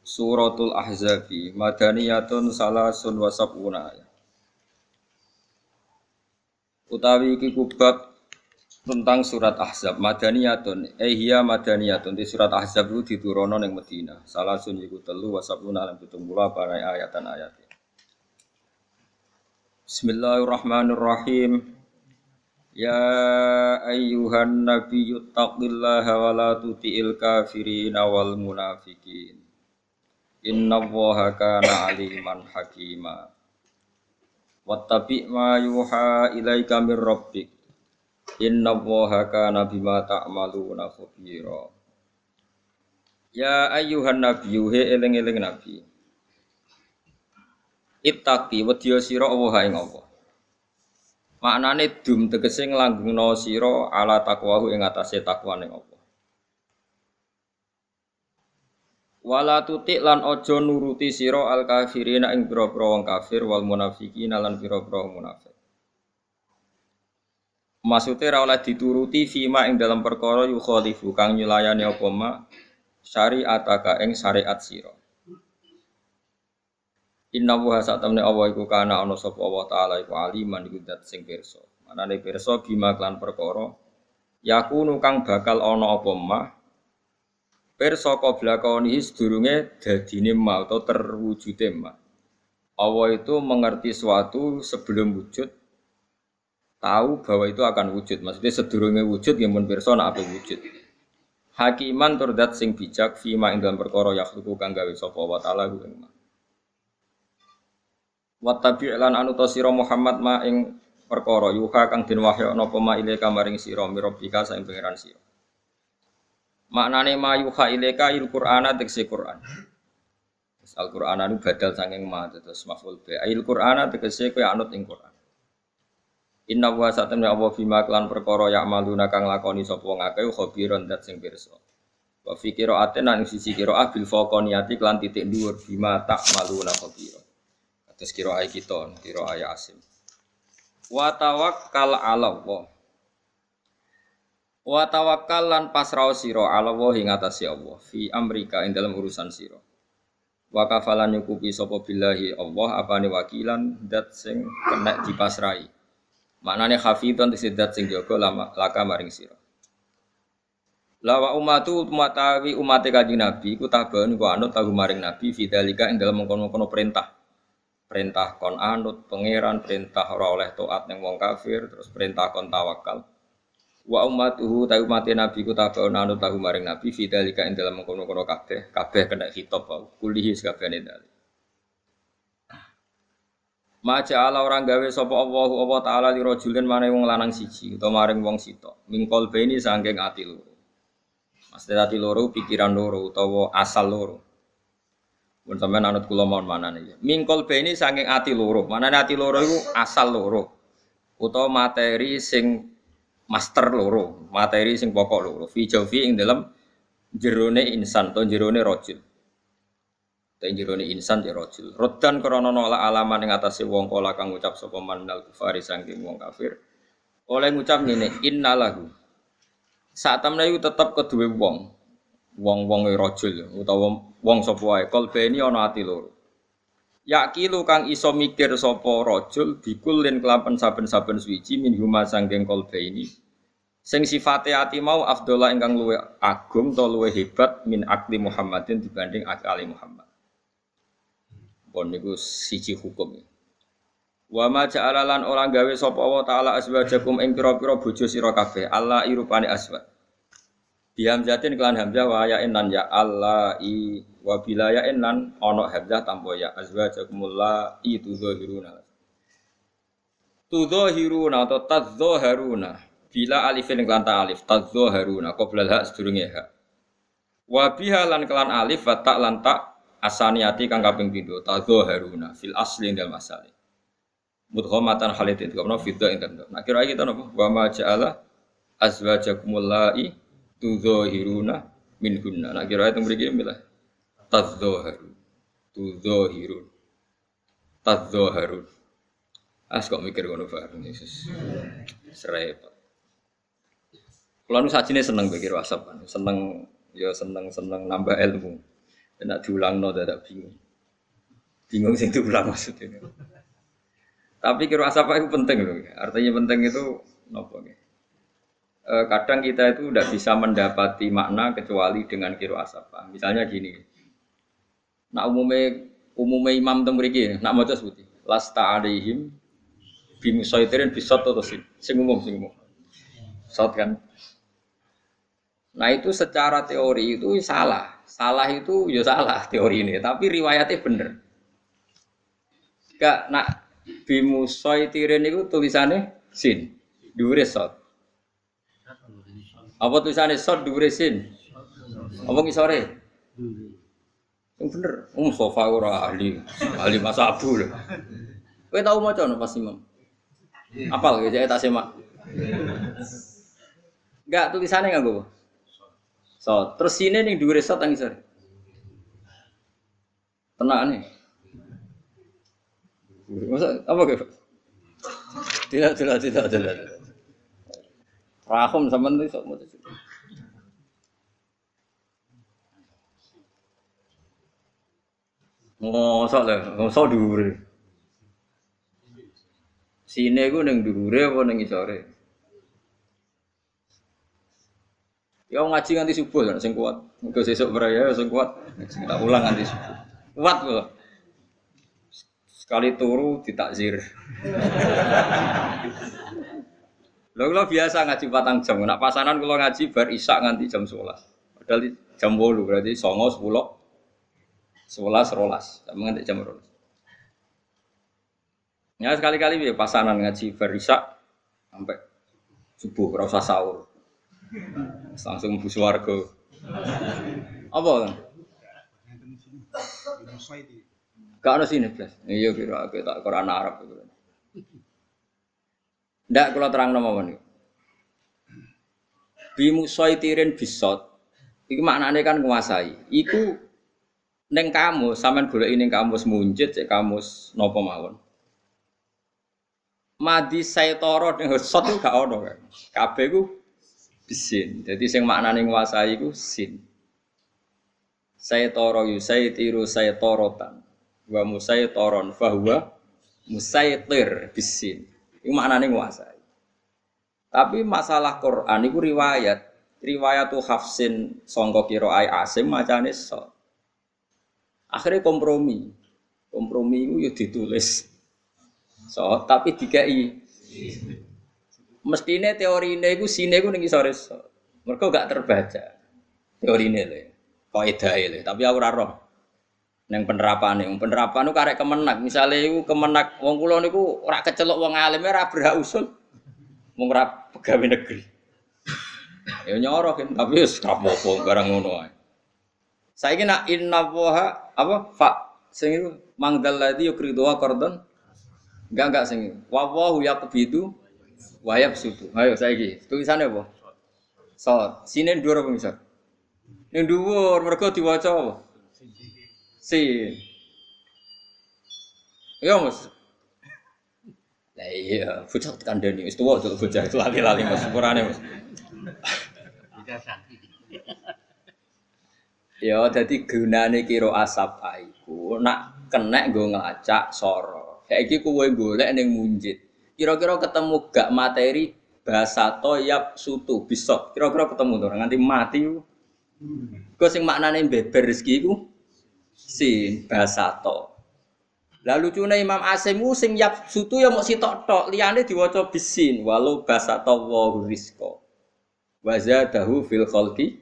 Suratul Ahzabi Madaniyatun salasun wasabuna Utawi iki kubab tentang surat Ahzab Madaniyatun eh iya Madaniyatun. Di surat Ahzab itu diturono ning Medina. Salasun iku telu wasabuna lan 70 para ayatan ayat. Bismillahirrahmanirrahim. Ya ayyuhan nabiyyu taqillaha wa la tuti'il kafirin wal munafikin Inna Allaha kana aliman hakima. Wattabi ma yuha ilaika min rabbik. Inna Allaha kana bima ta'maluna khabira. Ya ayyuhan nabiyyu he eling-eling nabi. Ittaqi wedya sira Allah ing Allah. Maknane dum tegese nglanggengno sira ala takwahu ing atase takwane Allah. Wala tutik lan ojo nuruti siro al kafirina ing pira-pira wong kafir wal munafiqina lan pira-pira munafik. Maksudnya ra oleh dituruti fima ing dalam perkara yukhalifu kang nyulayani apa ma syariataka ing syariat sira. Inna wa satamne Allah iku kana ana sapa Allah taala iku aliman iku dat sing pirsa. Manane pirsa bima klan perkara yakunu kang bakal ana apa mah Qabla kaunihi sedurunge dadine ma atau terwujude ma. Allah itu mengerti suatu sebelum wujud tahu bahwa itu akan wujud. Maksudnya sedurunge wujud yang pun perso nak apa wujud. Hakiman turdat sing bijak fima ing dalam perkara yakhluqu kang gawe sapa wa taala ing ma. Wa lan anu sira Muhammad ma ing perkara yuha kang den wahya napa ma ile kamaring sira saing pangeran sira. Maknane mayuha ilaika il Qur'ana tegese Qur'an. Al Qur'ana nu badal saking ma terus maf'ul bi. Il Qur'ana tegese kowe anut ing Qur'an. Inna wa satamna Allah bima klan perkara ya maluna kang lakoni sapa wong akeh khabiron dat sing pirsa. Wa fi qira'atin nang sisi qira'ah bil faqaniyati klan titik dhuwur bima tak maluna khabira. Terus qira'ah kita, qira'ah ya asim. Wa tawakkal 'ala Allah. Wa tawakkal lan pasrah sira ala wa ing atase Allah fi amrika ing dalam urusan sira. Wa kafalan nyukupi sapa billahi Allah apane wakilan dat sing kena dipasrai. Maknane hafidhon tise dat sing jaga laka maring sira. Lawa umatu umatawi umat kanjeng Nabi ku tabaun ku anut tahu maring Nabi fidzalika ing dalam mengkono-kono perintah. Perintah kon anut pangeran, perintah ora oleh taat ning wong kafir, terus perintah kon tawakal wa ummatuhu ta umat nabi ku tabaun anu tahu maring nabi fidzalika ing dalam mengkono-kono kabeh kabeh kena khitab bau kulihi sakabehane dalil Maja ala orang gawe sapa Allahu Allah taala li rajulin mane wong lanang siji utawa maring wong sito mingkol beni saking ati loro. Mesti ati loro pikiran loro utawa asal loro. Mun sampean anut kula mawon manane Mingkol beni saking ati loro. Manane ati loro iku asal loro. Utawa materi sing master loro, materi sing pokok loro. Fi jawfi ing dalam jerone insan atau jerone rojul. Tapi jerone insan ya rojul. Rodan krono nolak alaman ing atase wong kala kang ngucap sapa man minal kufari wong kafir. Oleh ngucap ngene, innalahu. Saat temne iku tetep kedue wong. Wong-wong rojul utawa wong sapa wae kalbeni ana ati loro. Yakilu kang iso mikir sapa rajul bikulin kelapan saben-saben suci min huma sanggeng kolbe ini. Sing sifate ati mau afdola ingkang luwe agung to luwe hebat min akli Muhammadin dibanding akali Muhammad. Pon niku siji hukum. Wa ma ja'ala lan ora gawe sapa Allah taala aswajakum ing pira-pira bojo sira kabeh Allah irupane aswad. Bihamzatin kelan hamzah wa ya lan ya Allah i wa bilaya lan ana hamzah tanpa ya azwajakumul la itu zahiruna. Tudzahiruna atau tadzaharuna bila alifin kelan ta alif tadzaharuna qabla hak sedurunge hak. Wa biha lan kelan alif wa ta lan ta Asaniati kang kaping pindho haruna fil asli ing dalem asale. Mudghamatan kamno fidda ing dalem. Nah kira kita napa? Wa ma ja'ala azwajakumul la'i tudzahiruna minhunna. Nah kira itu mriki milah tadzaharu. Tudzahirun. Tadzaharun. As kok mikir ngono bareng Yesus. Serepot. Kalau nu sajine seneng pikir WhatsApp, seneng ya seneng seneng nambah ilmu. Enak diulang no tidak bingung. Bingung sih diulang maksudnya. Tapi kira asapa itu penting loh. Artinya penting itu nopo e, kadang kita itu tidak bisa mendapati makna kecuali dengan kiro asapa. Misalnya gini. Nak umumnya umumnya imam tembriki, nak mau sebuti. Lasta alaihim bimusaitirin bisot atau sih. Sing umum, sing umum. Sot kan. Nah itu secara teori itu salah. Salah itu ya salah teori ini, tapi riwayatnya bener. Gak nak bimusoy tiren itu tulisannya sin, dure sot. Apa tulisannya sot dure sin? Apa ngisore? Yang bener, um sofa ora ahli, ahli masabu loh. Kowe tau maca no pas imam? Apal ya tak semak. Enggak tulisannya enggak gue. So, terus sini nih dua resort yang isor. Tenang nih. Masa apa ke? Tidak, tidak, tidak, tidak. Rahum sama nih sok mau Mosok lah, mosok dhuwure. Sine ku ning dhuwure apa ning isore? Ya ngaji nganti subuh kan sing kuat. Muga sesuk beraya ya sing kuat. Tak ulang nganti subuh. Kuat kok. Sekali turu ditakzir. Lho kula biasa ngaji patang jam. Nak pasanan kula ngaji bar isak nganti jam 11. Padahal jam 8 berarti 9 10 11 rolas. Sama nganti jam 12. Ya sekali-kali ya pasanan ngaji bar isak sampai subuh ora usah sahur. Langsung bus warga. Apa? Gak ada sini. Iya kira kita Quran Arab itu. Ndak kalau terang nama ini. Bimusaitirin bisot. Iku maknanya kan menguasai. Iku neng kamu, sampean golek ini kamus munjid, cek kamus nopo mawon. Madi saitoro ning sot itu gak ono kan. Kabeh ku bisin. Jadi sing maknane nguasai iku sin. Saya toro yu saya tiru saya torotan. Wa musai toron fahuwa musaitir bisin. Iku maknane nguasai. Tapi masalah Quran itu riwayat. Riwayat tuh hafsin songkok kiro ay asim macane so. Akhirnya kompromi. Kompromi itu ya ditulis. So, tapi dikai mestine teori ini gue sini gue nih sore mereka gak terbaca teori ini le kau le tapi aku raro neng penerapan nih penerapan itu karek kemenak misalnya itu kemenak wong kulo niku ora kecelok wong alim ora berhak usul wong ora pegawai negeri ya nyorok kan tapi wis kapopo barang ngono ae saiki nak inna waha apa fa sing itu mangdal ladzi yukridu qardon enggak enggak sing wa wa yaqbidu Wayab sudu. Ayo saya gini. Tulisannya apa? Sot. Sini dua apa misal? Yang dua mereka diwaca apa? Sin. Ya mas. Lah iya, bocah kandani wis tuwa tuh bocah lali-lali mas sepurane mas. Ya dadi gunane kira asap aiku nak kena nggo ngelacak soro. Saiki kowe golek ning munjid. Kira-kira ketemu gak materi bahasa toyab sutu bisok. Kira-kira ketemu tuh nganti mati. Kau sing maknane beber rezeki iku sin bahasa to. Lalu cuna Imam Asim sing yap sutu ya mau sitok tok, liyane diwaca bisin walau bahasa to wa rizqa. Wa zadahu fil khalqi.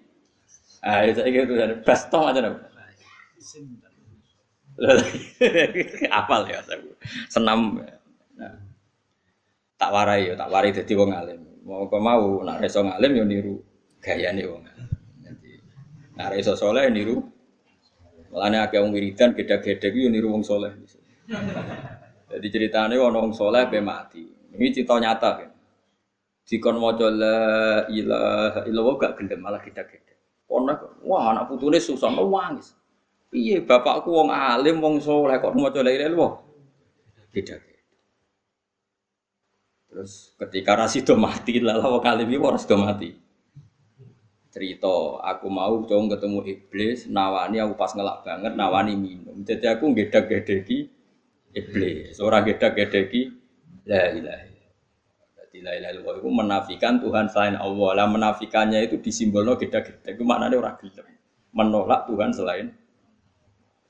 Ah, itu gitu dan basto aja nih. Apal ya, senam. Nah tak warai ya, tak warai jadi wong alim. Mau kau mau nak reso ngalim ya niru gaya nih wong. Jadi nak reso soleh niru Mulane akeh wong wiridan gedhe-gedhe ku niru wong saleh. Jadi ceritanya orang wong soleh be mati. Ini cerita nyata kan. Jika maca la ilaha illallah gak gelem malah gede. Ono wah anak putune susah nangis. Iya bapakku wong alim wong soleh kok maca la ilaha illallah. Tidak. Terus ketika Rasido mati wong alim iki ora mati. Cerita aku mau dong ketemu iblis nawani aku pas ngelak banget nawani minum. Jadi aku gedak-gedeki iblis. Orang gedak-gedeki la ilaha Jadi la ilaha illallah itu menafikan Tuhan selain Allah. Lah menafikannya itu disimbolno gedak-gedek. Itu maknanya orang gelem. Menolak Tuhan selain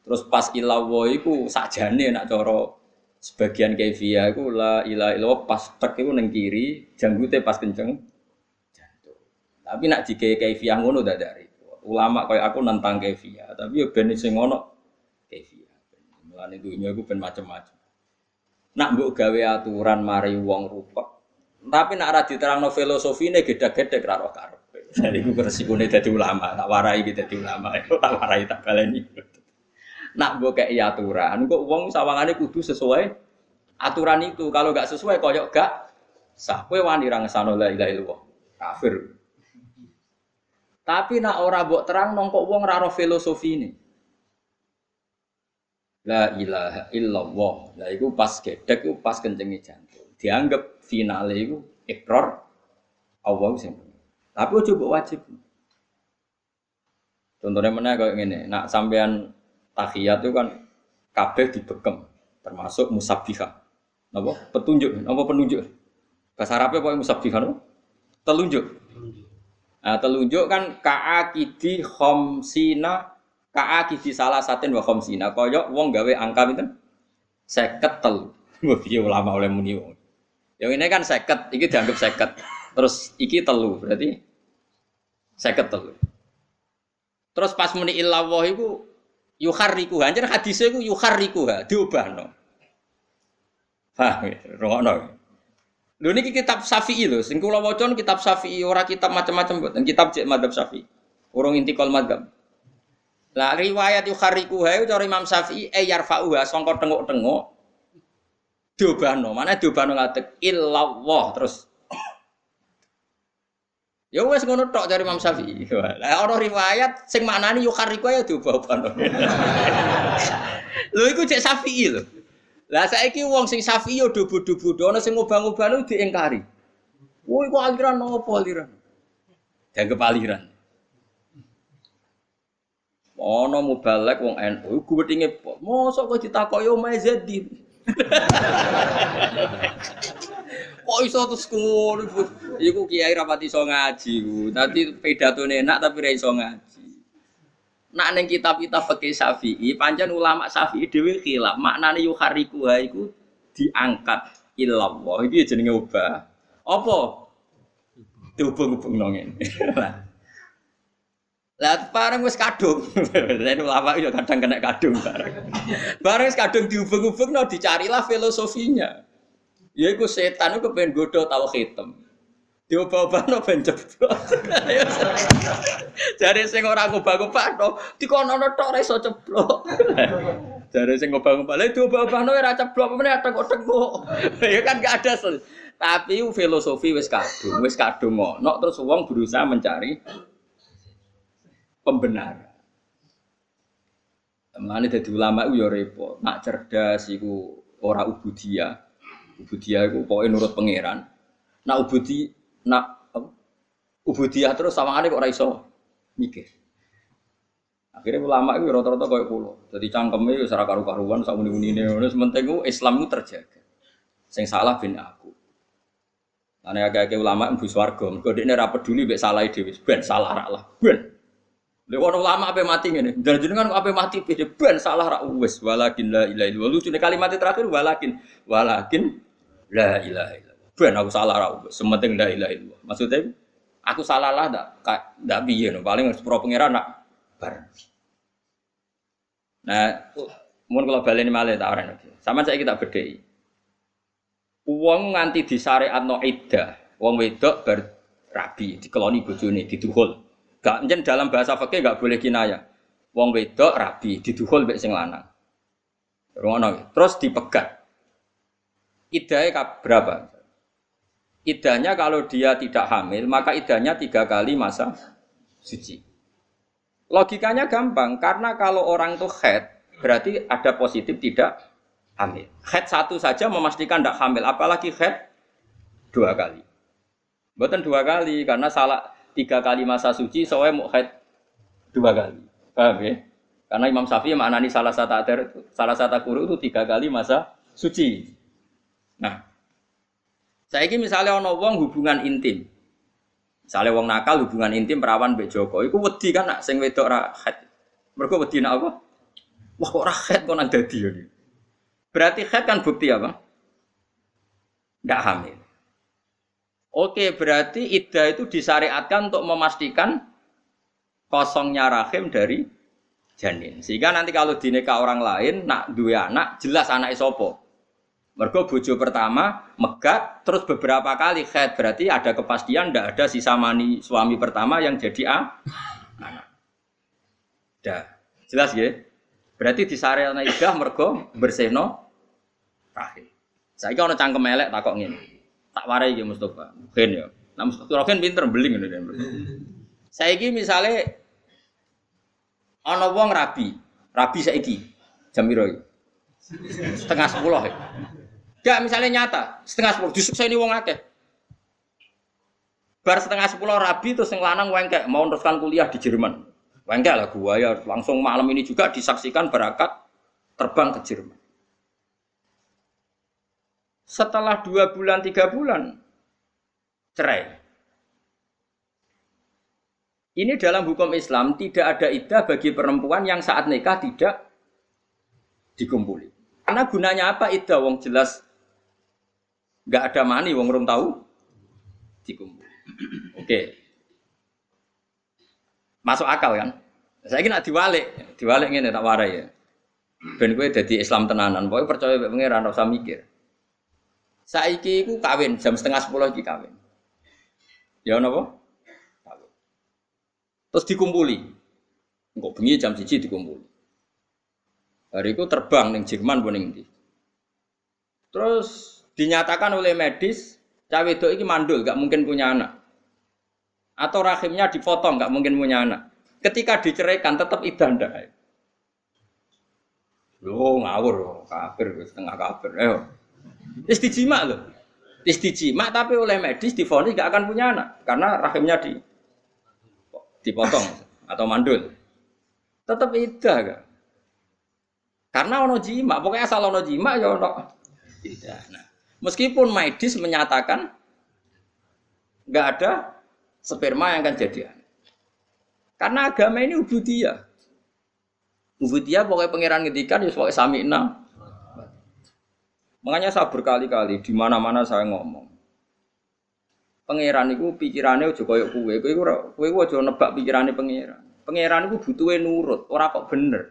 Terus pas ilawo iku sakjane nak cara sebagian kaifiah iku la ilaha illallah pas tek iku ning kiri, janggute pas kenceng. Tapi nak jike kaifiah ngono dak dari. Ulama kaya aku nentang kaifiah, tapi yo ben sing ngono kaifiah. Mulane dunya iku ben macam-macam. Nak mbok gawe aturan mari wong rupa. Tapi nak ora diterangno filosofine gedhe-gedhe ra roh karepe. Jadi iku resikone dadi ulama, tak warai iki dadi ulama. Tak warai tak baleni nak gue kayak aturan, kok uang sawangannya kudu sesuai aturan itu. Kalau gak sesuai, koyok gak sah. Kue wani rang sano la. Kafir. Tapi nak ora buat terang nongkok uang raro filosofi ini. La ilaha illallah. Lah iku pas gedek iku pas kencengi jantung. Dianggap finale iku ikrar Allah sing Tapi coba wajib. Contohnya mana kayak gini, nak sampean tahiyat itu kan kabeh dibekem termasuk musabbiha. Napa? Petunjuk, napa penunjuk? Bahasa Arabnya apa musabbiha? Telunjuk. Nah, telunjuk kan ka'akidi khomsina ka'akidi salah satin wa khomsina. Koyok wong gawe angka itu seket telu. Piye ulama oleh muni wong. Yang ini kan seket, iki dianggap seket. Terus iki telu, berarti seket telu. Terus pas muni illallah itu yuharriku anjir hadisnya itu yuharriku diubahno Hah, rongokno. Lho niki kitab Syafi'i lho, sing kula waca kitab Syafi'i ora kitab macam-macam mboten, kitab cek madzhab Syafi'i. Urung intikal madzhab. Lah riwayat yuharriku ha cara Imam Syafi'i e yarfa'uha sangka tengok-tengok diubahno. Mana diubahno ngatek illallah terus Ya wes ngono tok dari Imam Syafi'i. Lah ana riwayat sing maknani yukhariku ya diubah-ubah. Lho iku cek Syafi'i lho. Lah saiki wong sing Syafi'i yo dubu-dubu ana sing ngubah-ngubah lu diingkari. Woi kok aliran nopo aliran? Dianggap aliran. Ana mubalek wong NU iku wetenge mosok kok ditakoki omahe Zadin. Kok iso terus ngono? Iku kiai rapati iso ngaji ku. Dadi pedatone enak tapi ra iso ngaji. Nak ning kitab-kitab fikih Syafi'i, pancen ulama Syafi'i dhewe khilaf. Maknane yuhariku ha iku diangkat illallah. Iki jenenge ubah. Apa? Dihubung-hubung nongin. Lah bareng wis kadung. Lan ulama yo kadang kena kadung bareng. Bareng wis kadung dihubung-hubung no dicarilah filosofinya. Ya iku setan iku pengen godho tau hitam. Diobah-obahno ben jeblok. Jare sing ora ngobah-obahno dikono tok ora iso ceblok. Jare sing ngobah-obah lha diobah-obahno ora ceblok meneh tengok-tengok. Ya kan gak ada sel. Tapi filosofi wis kadung, wis kadung ngono terus wong berusaha mencari pembenar. Mulane dadi ulama iku ya repot. Nak cerdas iku ora ubudiyah Ubudiyah itu pokoknya nurut pangeran. Nak ubudi, nak ubudiyah terus sama kok ora iso mikir. Akhirnya ulama itu rata-rata kayak pulau. Jadi cangkemnya itu secara karu-karuan, sama muni ini. Sementing itu Islam itu terjaga. Sing salah bin aku. Karena agak-agak ulama ibu swargo. Kau ini rapat dulu, bek salah ide, ben salah rak lah, ben. Lewat ulama apa mati ini? Dan jenengan apa mati? Ben salah rak wes. Walakin la ilaha illallah. Lucu nih kalimat terakhir walakin, walakin La illallah. Ben aku salah ra sementing la ilaha illallah. Maksudnya aku salah lah ndak ndak piye no. Paling sepuro pangeran nak bar. Nah, mun kalau baleni malih tak ora Sama saya kita bedhei. Uang nganti disyariatno iddah, wong wedok ber rabi, dikeloni bojone, diduhul. Gak njen dalam bahasa fikih gak boleh kinaya. Wong wedok rabi diduhul mbek sing lanang. Terus dipegat. Idahnya berapa? Idahnya kalau dia tidak hamil, maka idahnya tiga kali masa suci. Logikanya gampang, karena kalau orang itu head, berarti ada positif tidak hamil. Head satu saja memastikan tidak hamil, apalagi head dua kali. Bukan dua kali, karena salah tiga kali masa suci, soalnya mau head dua kali. Paham ya? Karena Imam Syafi'i maknani salah satu salah satu guru itu tiga kali masa suci. Nah, saya ini misalnya ono wong hubungan intim, misalnya wong nakal hubungan intim perawan Mbak Joko, itu wedi kan nak sing wedok rahat. Mereka wedi nak apa? Wah kok rahat kok nang dadi ya. Berarti head kan bukti apa? Tidak hamil. Oke, berarti iddah itu disyariatkan untuk memastikan kosongnya rahim dari janin. Sehingga nanti kalau dineka orang lain, nak dua anak, jelas anak isopo. Mergo bojo pertama megat terus beberapa kali head berarti ada kepastian tidak ada sisa mani suami pertama yang jadi a anak. Dah jelas ya. Berarti di sarana idah mergo berseno rahim. Saya kira orang cangkem elek takok ngene. Tak warai ya Mustafa. Mungkin ya. Nah Mustafa kan pinter beling ngene. Saya ini misalnya ana wong rabi, rabi saiki jam piro Setengah sepuluh ya. Gak misalnya nyata, setengah sepuluh, ini wong akeh. Bar setengah sepuluh rabi terus yang lanang wengkek mau teruskan kuliah di Jerman. Wengkek lah gua ya langsung malam ini juga disaksikan berakat terbang ke Jerman. Setelah dua bulan tiga bulan cerai. Ini dalam hukum Islam tidak ada idah bagi perempuan yang saat nikah tidak dikumpuli. Karena gunanya apa idah? Wong jelas nggak ada mani, wong rum tahu dikumpuli. Oke, masuk akal kan? Saya kira diwalik, diwalik ini tak warai ya. Ben gue jadi Islam tenanan, pokoknya percaya pengiran, usah mikir. Saiki ku kawin jam setengah sepuluh lagi kawin. Ya nopo? Terus dikumpuli. Engkau bengi jam siji dikumpuli. Hari itu terbang neng Jerman pun di. Terus dinyatakan oleh medis cawe itu ini mandul, gak mungkin punya anak. Atau rahimnya dipotong, gak mungkin punya anak. Ketika diceraikan tetap idah ndak. Lo ngawur, kafir, setengah kafir. Eh, istijima loh. Istijima tapi oleh medis difonis gak akan punya anak karena rahimnya di dipotong atau mandul. Tetap idah gak? Karena ono jima, pokoknya asal ono jima ya ono tidak. Nah, meskipun medis menyatakan nggak ada sperma yang akan jadi Karena agama ini ubudiyah. Ubudiyah pokoknya pangeran ngedikan ya pokoknya sami enam. Makanya saya berkali-kali di mana-mana saya ngomong pangeran itu pikirannya udah koyok kue, kue kue kue aja nebak pikirannya pangeran. Pangeran itu butuhnya nurut, orang kok bener.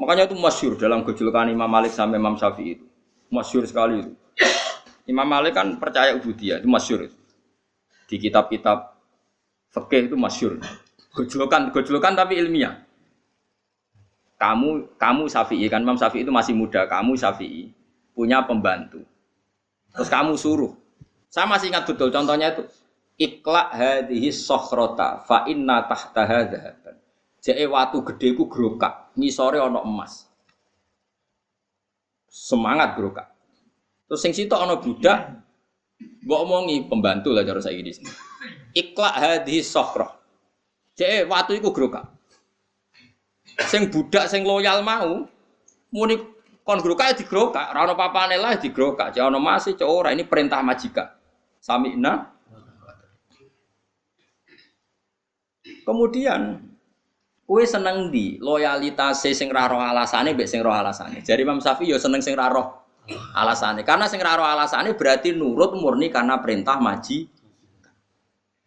Makanya itu masyur dalam kejulukan Imam Malik sampai Imam Syafi'i itu. Masyur sekali itu. Imam Malik kan percaya ubudiyah, itu masyur. Di kitab-kitab fikih itu masyur. Gejulukan, gejulukan tapi ilmiah. Kamu, kamu Syafi'i kan Imam Syafi'i itu masih muda. Kamu Syafi'i punya pembantu. Terus kamu suruh saya masih ingat betul contohnya itu ikla hadhihi sokhrota fa inna tahtaha dzahaban. Jake watu ku grokak, ngisore ana emas. Semangat grokak. Terus sing situ ana budak mbok omongi pembantu lah cara saya di sini. Ikla hadhihi sokhra. Jake watu iku grokak. Sing budak sing loyal mau muni kon grokak digrokak, ora ana papane lah digrokak. Jek ana masih cok ora ini perintah majikan. Sami'na. Kemudian kue seneng di loyalitas sing ra roh alasane mbek sing roh alasane. Jadi Imam Syafi'i yo seneng sing ra roh alasane. Karena sing ra roh alasane berarti nurut murni karena perintah maji.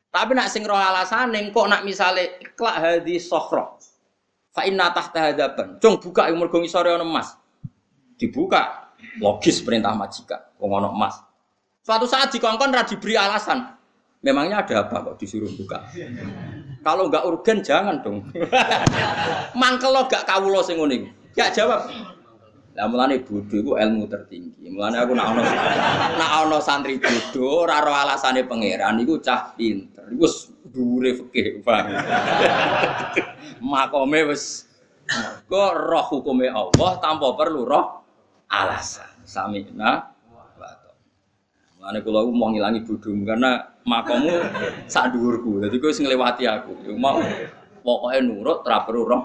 Tapi nak sing roh alasane kok nak misale iklak hadis sokhro. Fa inna tahta hadaban. Cung buka yang mergo ngisore ana emas. Dibuka. Logis perintah majikan. Wong ana emas. Suatu saat dikongkon ra diberi alasan. Memangnya ada apa kok disuruh buka? Kalau nggak urgen jangan dong. Mangkel lo gak kawulo sing ngene. Gak jawab. Lah mulane bodho iku ilmu tertinggi. Mulane aku nak ono nak santri bodho ora ro alasane pangeran iku cah pinter. Iku wis dhuwure fikih, Bang. Makome wis kok roh hukume Allah tanpa perlu roh alasan. Samina Mulane kula mau ngilangi bodhomu karena makomu sak dhuwurku. Dadi kowe sing nglewati aku. Ya mau pokoke nurut ora perlu roh.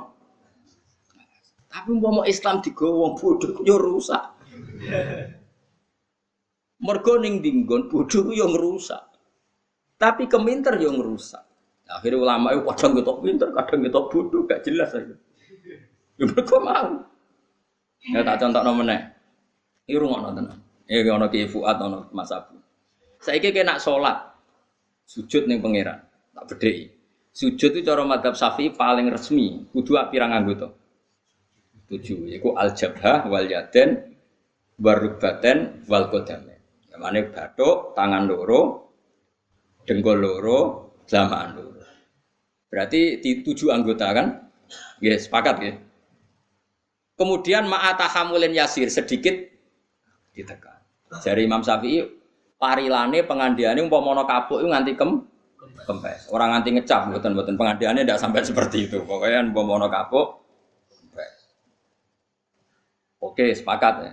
Tapi umpama Islam digawa wong bodho yo rusak. Mergo ning dinggon bodho yo ngrusak. Tapi keminter yo ngrusak. Akhirnya ulama itu kadang kita pinter, kadang kita bodoh, gak jelas aja. Ya mereka mau. Ya tak contoh nomornya. Ini rumah nonton. Ya ono Ki Fuad ono Mas Abu. Saiki kena sholat sujud ning pangeran. Tak bedheki. Sujud itu cara madhab Syafi'i paling resmi, kudu pirang anggota. Tujuh, yaiku al jabhah wal yaden warubaten wal qadamain. Ya mane bathuk, tangan loro, dengkul loro, jamaah loro. Berarti di tujuh anggota kan? Ya, sepakat ya. Kemudian ma'atahamulin yasir sedikit ditekan. Dari Imam Syafi'i parilane pengandiane umpama kapuk itu nganti kem kempes. Orang nganti ngecap mboten mboten pengandiane tidak sampai seperti itu. Pokoknya umpama kapuk kempes. Oke, sepakat ya.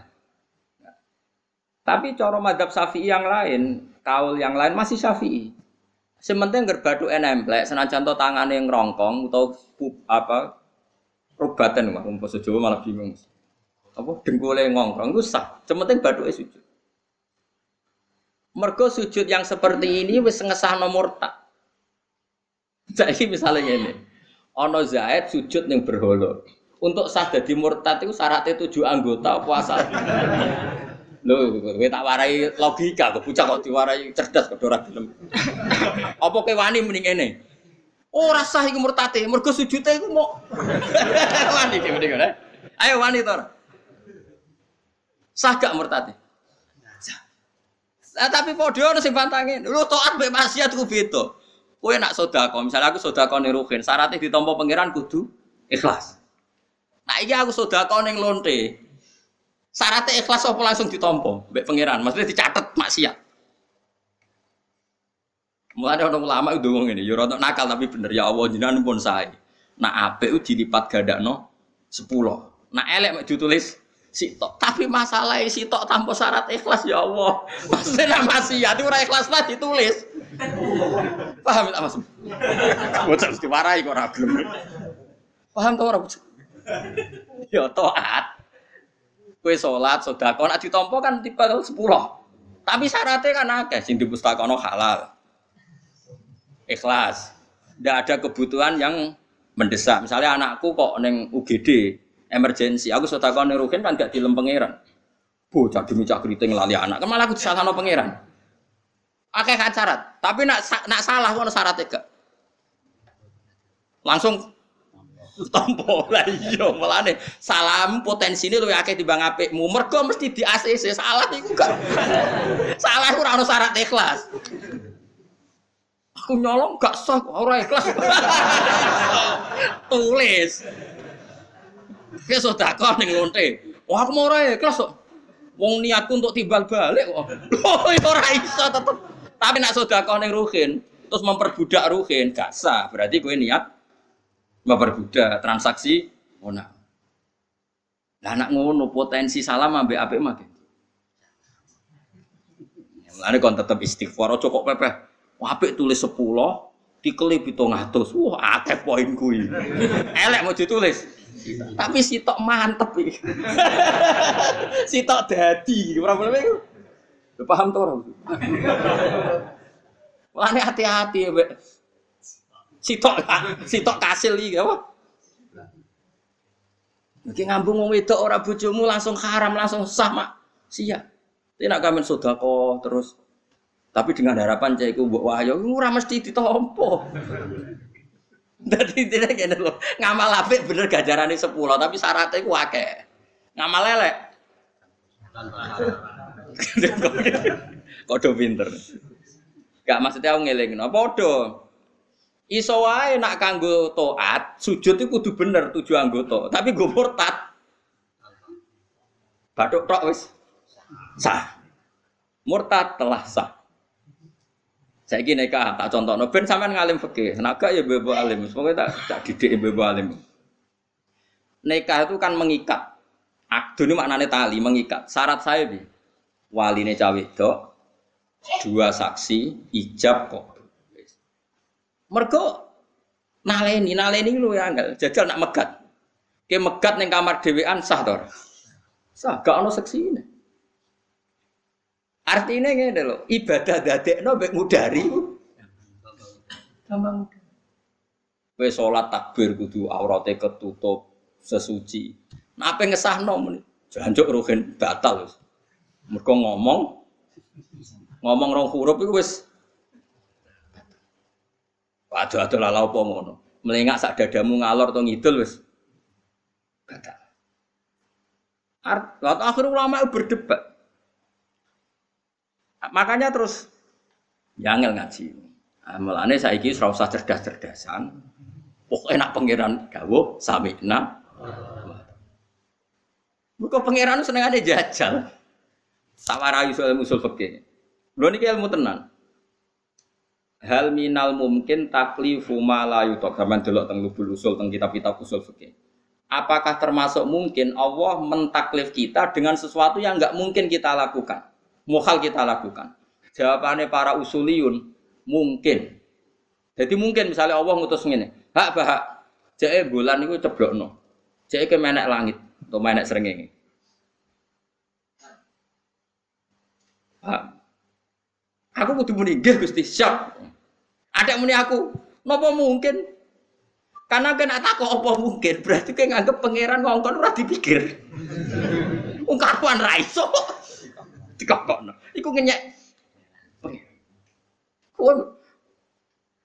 Tapi cara madhab syafi'i yang lain, kaul yang lain masih syafi'i. Sementing gerbadu enemplek, senajan to tangan yang rongkong atau apa rubatan mah umpama Jawa malah bingung. Apa dengkule ngongkrong itu sah. Sementing badu sujud. Mergo sujud yang seperti ini wis ngesah nomor tak. Jadi misalnya ini, ono Zaid sujud yang berholo. Untuk sah jadi murtad itu syaratnya tujuh anggota puasa. Lho, kowe tak warai logika, kok bocah kok diwarai cerdas kok ora gelem. Apa kowe wani mending ngene? Ora sah iku murtate, mergo sujude iku mau. wani iki mending Ayo wani to. Sah gak murtate? Nah, tapi podo ono sing bantangin. Lu taat mbek maksiat ku beda. Kowe nak sedekah, misalnya aku sedekah ning ruhin, syaratnya ditampa pangeran kudu ikhlas. Nah, iki aku sedekah ning lonte. Syaratnya ikhlas apa langsung ditampa mbek pangeran? Maksudnya dicatat maksiat. Ada ulama itu ngomong ini, ya nakal tapi bener ya Allah jinan pun saya. Nah apik dilipat gadakno sepuluh. Nah elek ditulis sitok. Tapi masalah sitok tanpa syarat ikhlas ya Allah. Maksudnya maksiat itu ora ikhlas lah ditulis. Paham tak Mas? Bocah mesti warai kok gelem. Paham ta ora bocah? Ya taat. Kue sholat, sedekah, nek ditampa kan tiba 10. Tapi syaratnya kan akeh sing dipustakono halal. Ikhlas. Tidak ada kebutuhan yang mendesak. Misalnya anakku kok neng UGD, emergensi. Aku sudah tahu nih Rukin kan gak dilem pangeran. Bocah demi cak keriting lali anak. Kemalah aku salah no pangeran. Oke kan syarat. Tapi nak nak salah kok syarat gak. Langsung tompo lah iya nih salam potensi ini lu akeh timbang apikmu mergo mesti di ACC salah iku gak salah ora ono syarat ikhlas aku nyolong gak sah ora ikhlas tulis Ki sedekah ning lonte. Wah aku mau ora ikhlas kok. Wong niatku untuk timbal balik kok. Oh ora iso tetep. Tapi nak sedekah ning ruhin, terus memperbudak ruhin, gak sah. Berarti kowe niat memperbudak transaksi ngono. Lah anak ngono potensi salam ambek apik mah. Mulane kon tetep istighfar aja kok pepeh. Apik tulis 10, dikelip 700. Wah, akeh poin kuwi. Elek mau ditulis. Tapi sitok mantep iki. sitok dadi, ora boleh iku. Paham to ora? Mulane hati-hati mbek sitok sitok kasil iki apa? Iki ngambung wong wedok ora bojomu langsung haram, langsung sah mak. Sia. Tidak kami sodako terus. Tapi dengan harapan cah iku mbok wahyu ora mesti ditompo. Dadi tidak ngene lho. Ngamal apik bener gajarane 10, tapi syaratnya ku akeh. Ngamal lelek. Kode pinter. Gak maksudnya aku ngelingno. Padha. Iso wae nak kanggo taat, sujud itu kudu bener tujuh anggota, tapi gue murtad. Batuk tok wis sah. Murtad telah sah. Saya gini kak, tak contoh, no, ben sampean ngalim fikih, naga ya bebo alim, semoga tak tak didik bebo alim. Nikah itu kan mengikat. Akdu ini maknanya tali, mengikat. Syarat saya bi, wali ini cawe dua saksi, ijab kok. Mergo naleni, naleni lu ya enggak, jajal nak megat. Ke megat neng kamar dewean sah tor. Sah, gak ono seksi ini. Artinya ngene lho, ibadah dadekno mek ngudari. Gampang. Kowe salat takbir kudu aurate ketutup, sesuci. Nah, apa ngesahno men? Jancuk ruhin batal wis. Mergo ngomong ngomong rong huruf iku wis Waduh aduh lala apa ngono. Melengak sak dadamu ngalor to ngidul wis. Batal. Art, akhir ulama berdebat. Makanya terus yangel ngaji. Nah, melane saiki ora usah cerdas-cerdasan. Pokoknya nak pangeran gawo samikna. Muka pangeran seneng ada jajal. Sawarayu soal musul fikih. Lho niki ilmu tenan. Hal minal mungkin taklifu ma la yutok. Sampeyan delok teng lubul usul teng kitab-kitab usul fikih. Apakah termasuk mungkin Allah mentaklif kita dengan sesuatu yang nggak mungkin kita lakukan? Mukhal kita lakukan. Jawabannya para usuliyun mungkin. Jadi mungkin misalnya Allah ngutus ngene, hak bahak, jake bulan itu ceblokno, jake ke menek langit atau menek serengenge. Aku kudu muni nggih Gusti, siap. Ada muni aku, napa mungkin? Karena kena takut apa mungkin, berarti kayak nganggep pangeran ngongkon ora dipikir. Wong karuan ra iso. Dikokokno. Iku ngenyek. Kuwi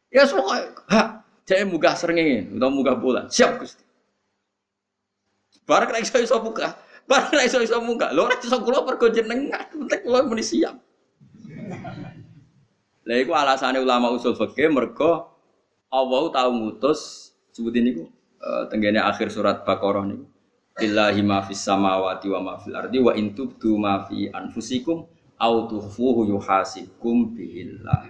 Ya pokoke ha, jek munggah srengenge utawa munggah bulan. Siap Gusti. Barang ra iso iso buka. Barang ra iso iso munggah. Lho ora iso kula pergo jenengan. Penting kula muni siap. Lah iku alasane ulama usul fikih mergo Allah tahu ngutus sebutin niku uh, tenggene akhir surat Baqarah niku. Billahi ma fis samawati wa ma fil ardi wa in tubdu ma fi anfusikum au tukhfuhu yuhasikum billah.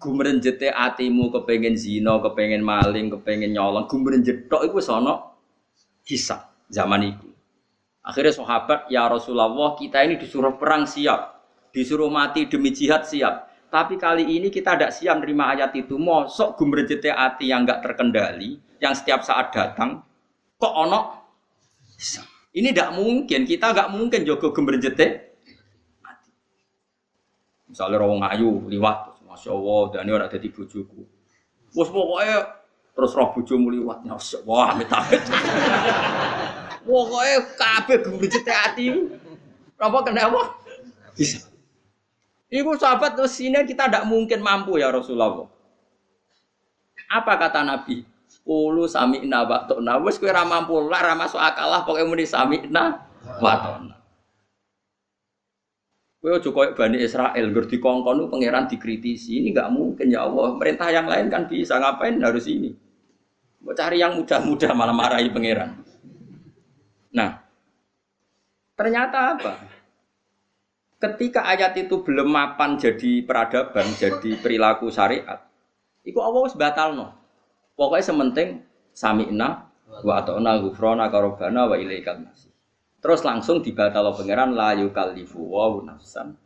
Gumrenjete atimu kepengen zina, kepengen maling, kepengen nyolong, gumrenjet tok iku wis ana hisab zaman itu. Akhirnya sahabat, ya Rasulullah, kita ini disuruh perang siap, disuruh mati demi jihad siap. Tapi kali ini kita tidak siap menerima ayat itu. Mosok gumrejete hati yang nggak terkendali, yang setiap saat datang, kok ono? Ini tidak mungkin. Kita nggak mungkin jogo hati. Misalnya rawong ayu liwat, masya Allah, dan ini orang jadi bujuku. Bos pokoknya terus roh bujumu liwat, masya Allah, amit amit. Pokoknya kabeh gumrejete hati. Apa kenapa? Bisa. Ibu sahabat terus sini kita tidak mungkin mampu ya Rasulullah. Apa kata Nabi? Ulu sami'na wa ta'na. Wes kowe ora mampu lah ora masuk akal lah pokoke muni sami'na wa ta'na. Kowe aja koyo Bani Israel ngger dikongkon pangeran dikritisi. Ini nggak mungkin ya Allah. Perintah yang lain kan bisa ngapain harus ini. Mau cari yang mudah-mudah malah marahi pangeran. Nah, ternyata apa? Ketika ayat itu belum mapan jadi peradaban, jadi perilaku syariat, itu Allah wis no. Pokoknya sementing sami'na wa ata'na ghufrana karobana wa ilaikal masih. Terus langsung dibatal pangeran la yukallifu wa nafsan.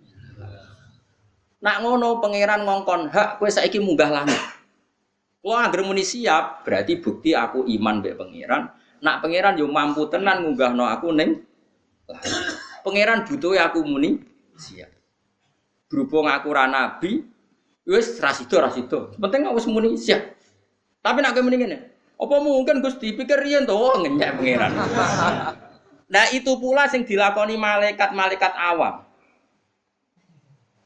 Nak ngono pangeran ngongkon hak kowe saiki munggah langit. Wah, anggere muni siap, berarti bukti aku iman mbek pangeran. Nak pangeran yo mampu tenan ngunggahno aku ning Pangeran butuh aku muni siap. Berhubung aku ra nabi, wis rasido rasido. Penting aku muni siap. Tapi nak muni ngene, apa mungkin Gusti pikir riyen to oh, ngenyek pangeran. Nah itu pula sing dilakoni malaikat-malaikat awam.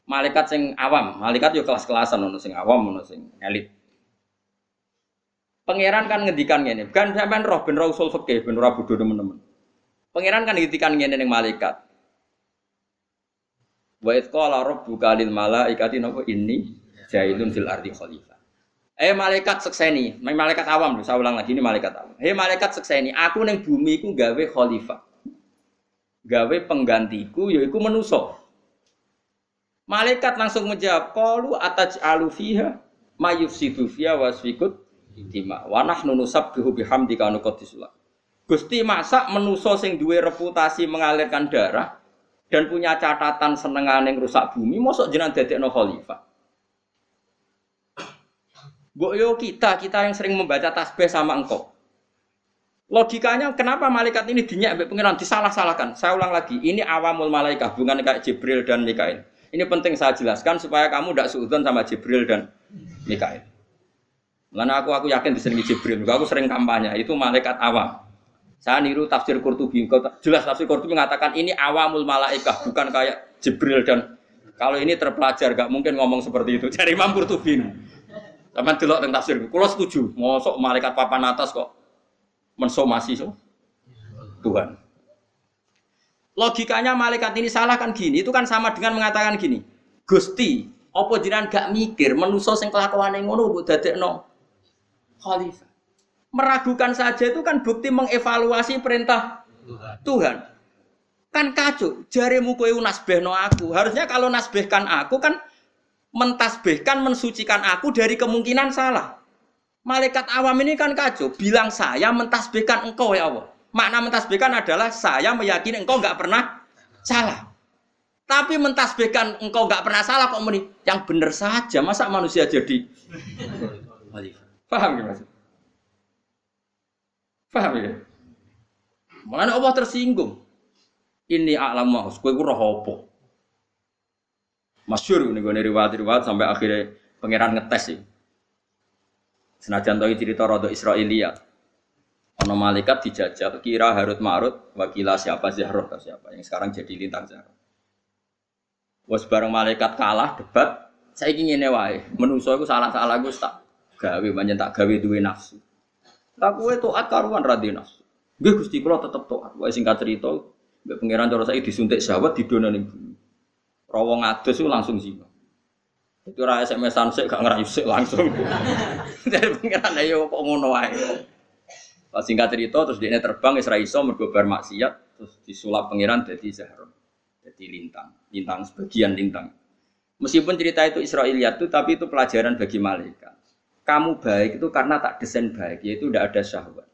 Malaikat sing awam, malaikat yo kelas-kelasan ono sing awam ono sing elit. Pangeran kan ngendikan ngene, kan sampean roh ben usul fikih ben ora bodho teman-teman. Pangeran kan ngendikan ngene ning malaikat. Wa id qala rabbuka lil malaikati napa inni jailun fil ardi khalifah. Eh malaikat sekseni, malaikat awam saya ulang lagi ini malaikat awam. Hei malaikat sekseni, aku neng bumi ku gawe khalifah. Gawe penggantiku yaiku menuso. Malaikat langsung menjawab, "Qalu ataj'alu fiha mayufsidu fiha wasfikut dima wa nahnu nusabbihu bihamdika wa nuqaddisu Gusti masak menuso sing duwe reputasi mengalirkan darah dan punya catatan senengane rusak bumi, mosok jenengan dadekno khalifah. Mbok yo kita, kita yang sering membaca tasbih sama engkau. Logikanya kenapa malaikat ini dinyak sampai pengiran disalah-salahkan? Saya ulang lagi, ini awamul malaikat, bukan kayak Jibril dan Mikail. Ini penting saya jelaskan supaya kamu tidak suudon sama Jibril dan Mikail. Karena aku aku yakin di sini Jibril, aku sering kampanye, itu malaikat awam. Saya niru tafsir Qurtubi. Jelas tafsir Qurtubi mengatakan ini awamul malaikat, bukan kayak Jibril dan kalau ini terpelajar, gak mungkin ngomong seperti itu. Cari Imam Qurtubi. Sama delok tentang tafsir. Kulo setuju. Mosok malaikat papan atas kok mensomasi so. Tuhan. Logikanya malaikat ini salah kan gini. Itu kan sama dengan mengatakan gini. Gusti, apa jiran gak mikir menuso sing kelakuane ngono mbok dadekno khalifah. Meragukan saja itu kan bukti mengevaluasi perintah Tuhan. Tuhan. Kan kacau, jarimu kowe nasbehno aku. Harusnya kalau nasbehkan aku kan mentasbihkan, mensucikan aku dari kemungkinan salah. Malaikat awam ini kan kacau, bilang saya mentasbihkan engkau ya Allah. Makna mentasbihkan adalah saya meyakini engkau nggak pernah salah. Tapi mentasbihkan engkau nggak pernah salah kok meni yang benar saja masa manusia jadi Paham ya mas? Paham ya? Mana Allah tersinggung. Ini alam mahus, kue roh apa? Masyur ini gue riwayat-riwayat sampai akhirnya pangeran ngetes sih. Senajan tahu cerita rodo Israelia. Ono malaikat dijajal kira Harut Marut wakila siapa Zahroh atau siapa yang sekarang jadi lintang Zahroh. Was bareng malaikat kalah debat, saya ingin ini wae. Menungso aku salah-salah gue tak gawe banyak tak gawe duwe nafsu. Tak gue toat karuan radhi nafsu. Gue gusti kulo tetep toat. Wae singkat cerita, gue pangeran cara saya disuntik di dona bumi. Rawong adus itu langsung zina. Itu ora SMS-an sik gak ngerayu sik langsung. Dari pengiran ayo kok ngono wae. Pas singkat cerita terus dia terbang Isra iso mergo bar maksiat terus disulap pengiran jadi Zahra. Jadi lintang, lintang sebagian lintang. Meskipun cerita itu Israiliyat itu tapi itu pelajaran bagi malaikat. Kamu baik itu karena tak desain baik, yaitu tidak ada syahwat.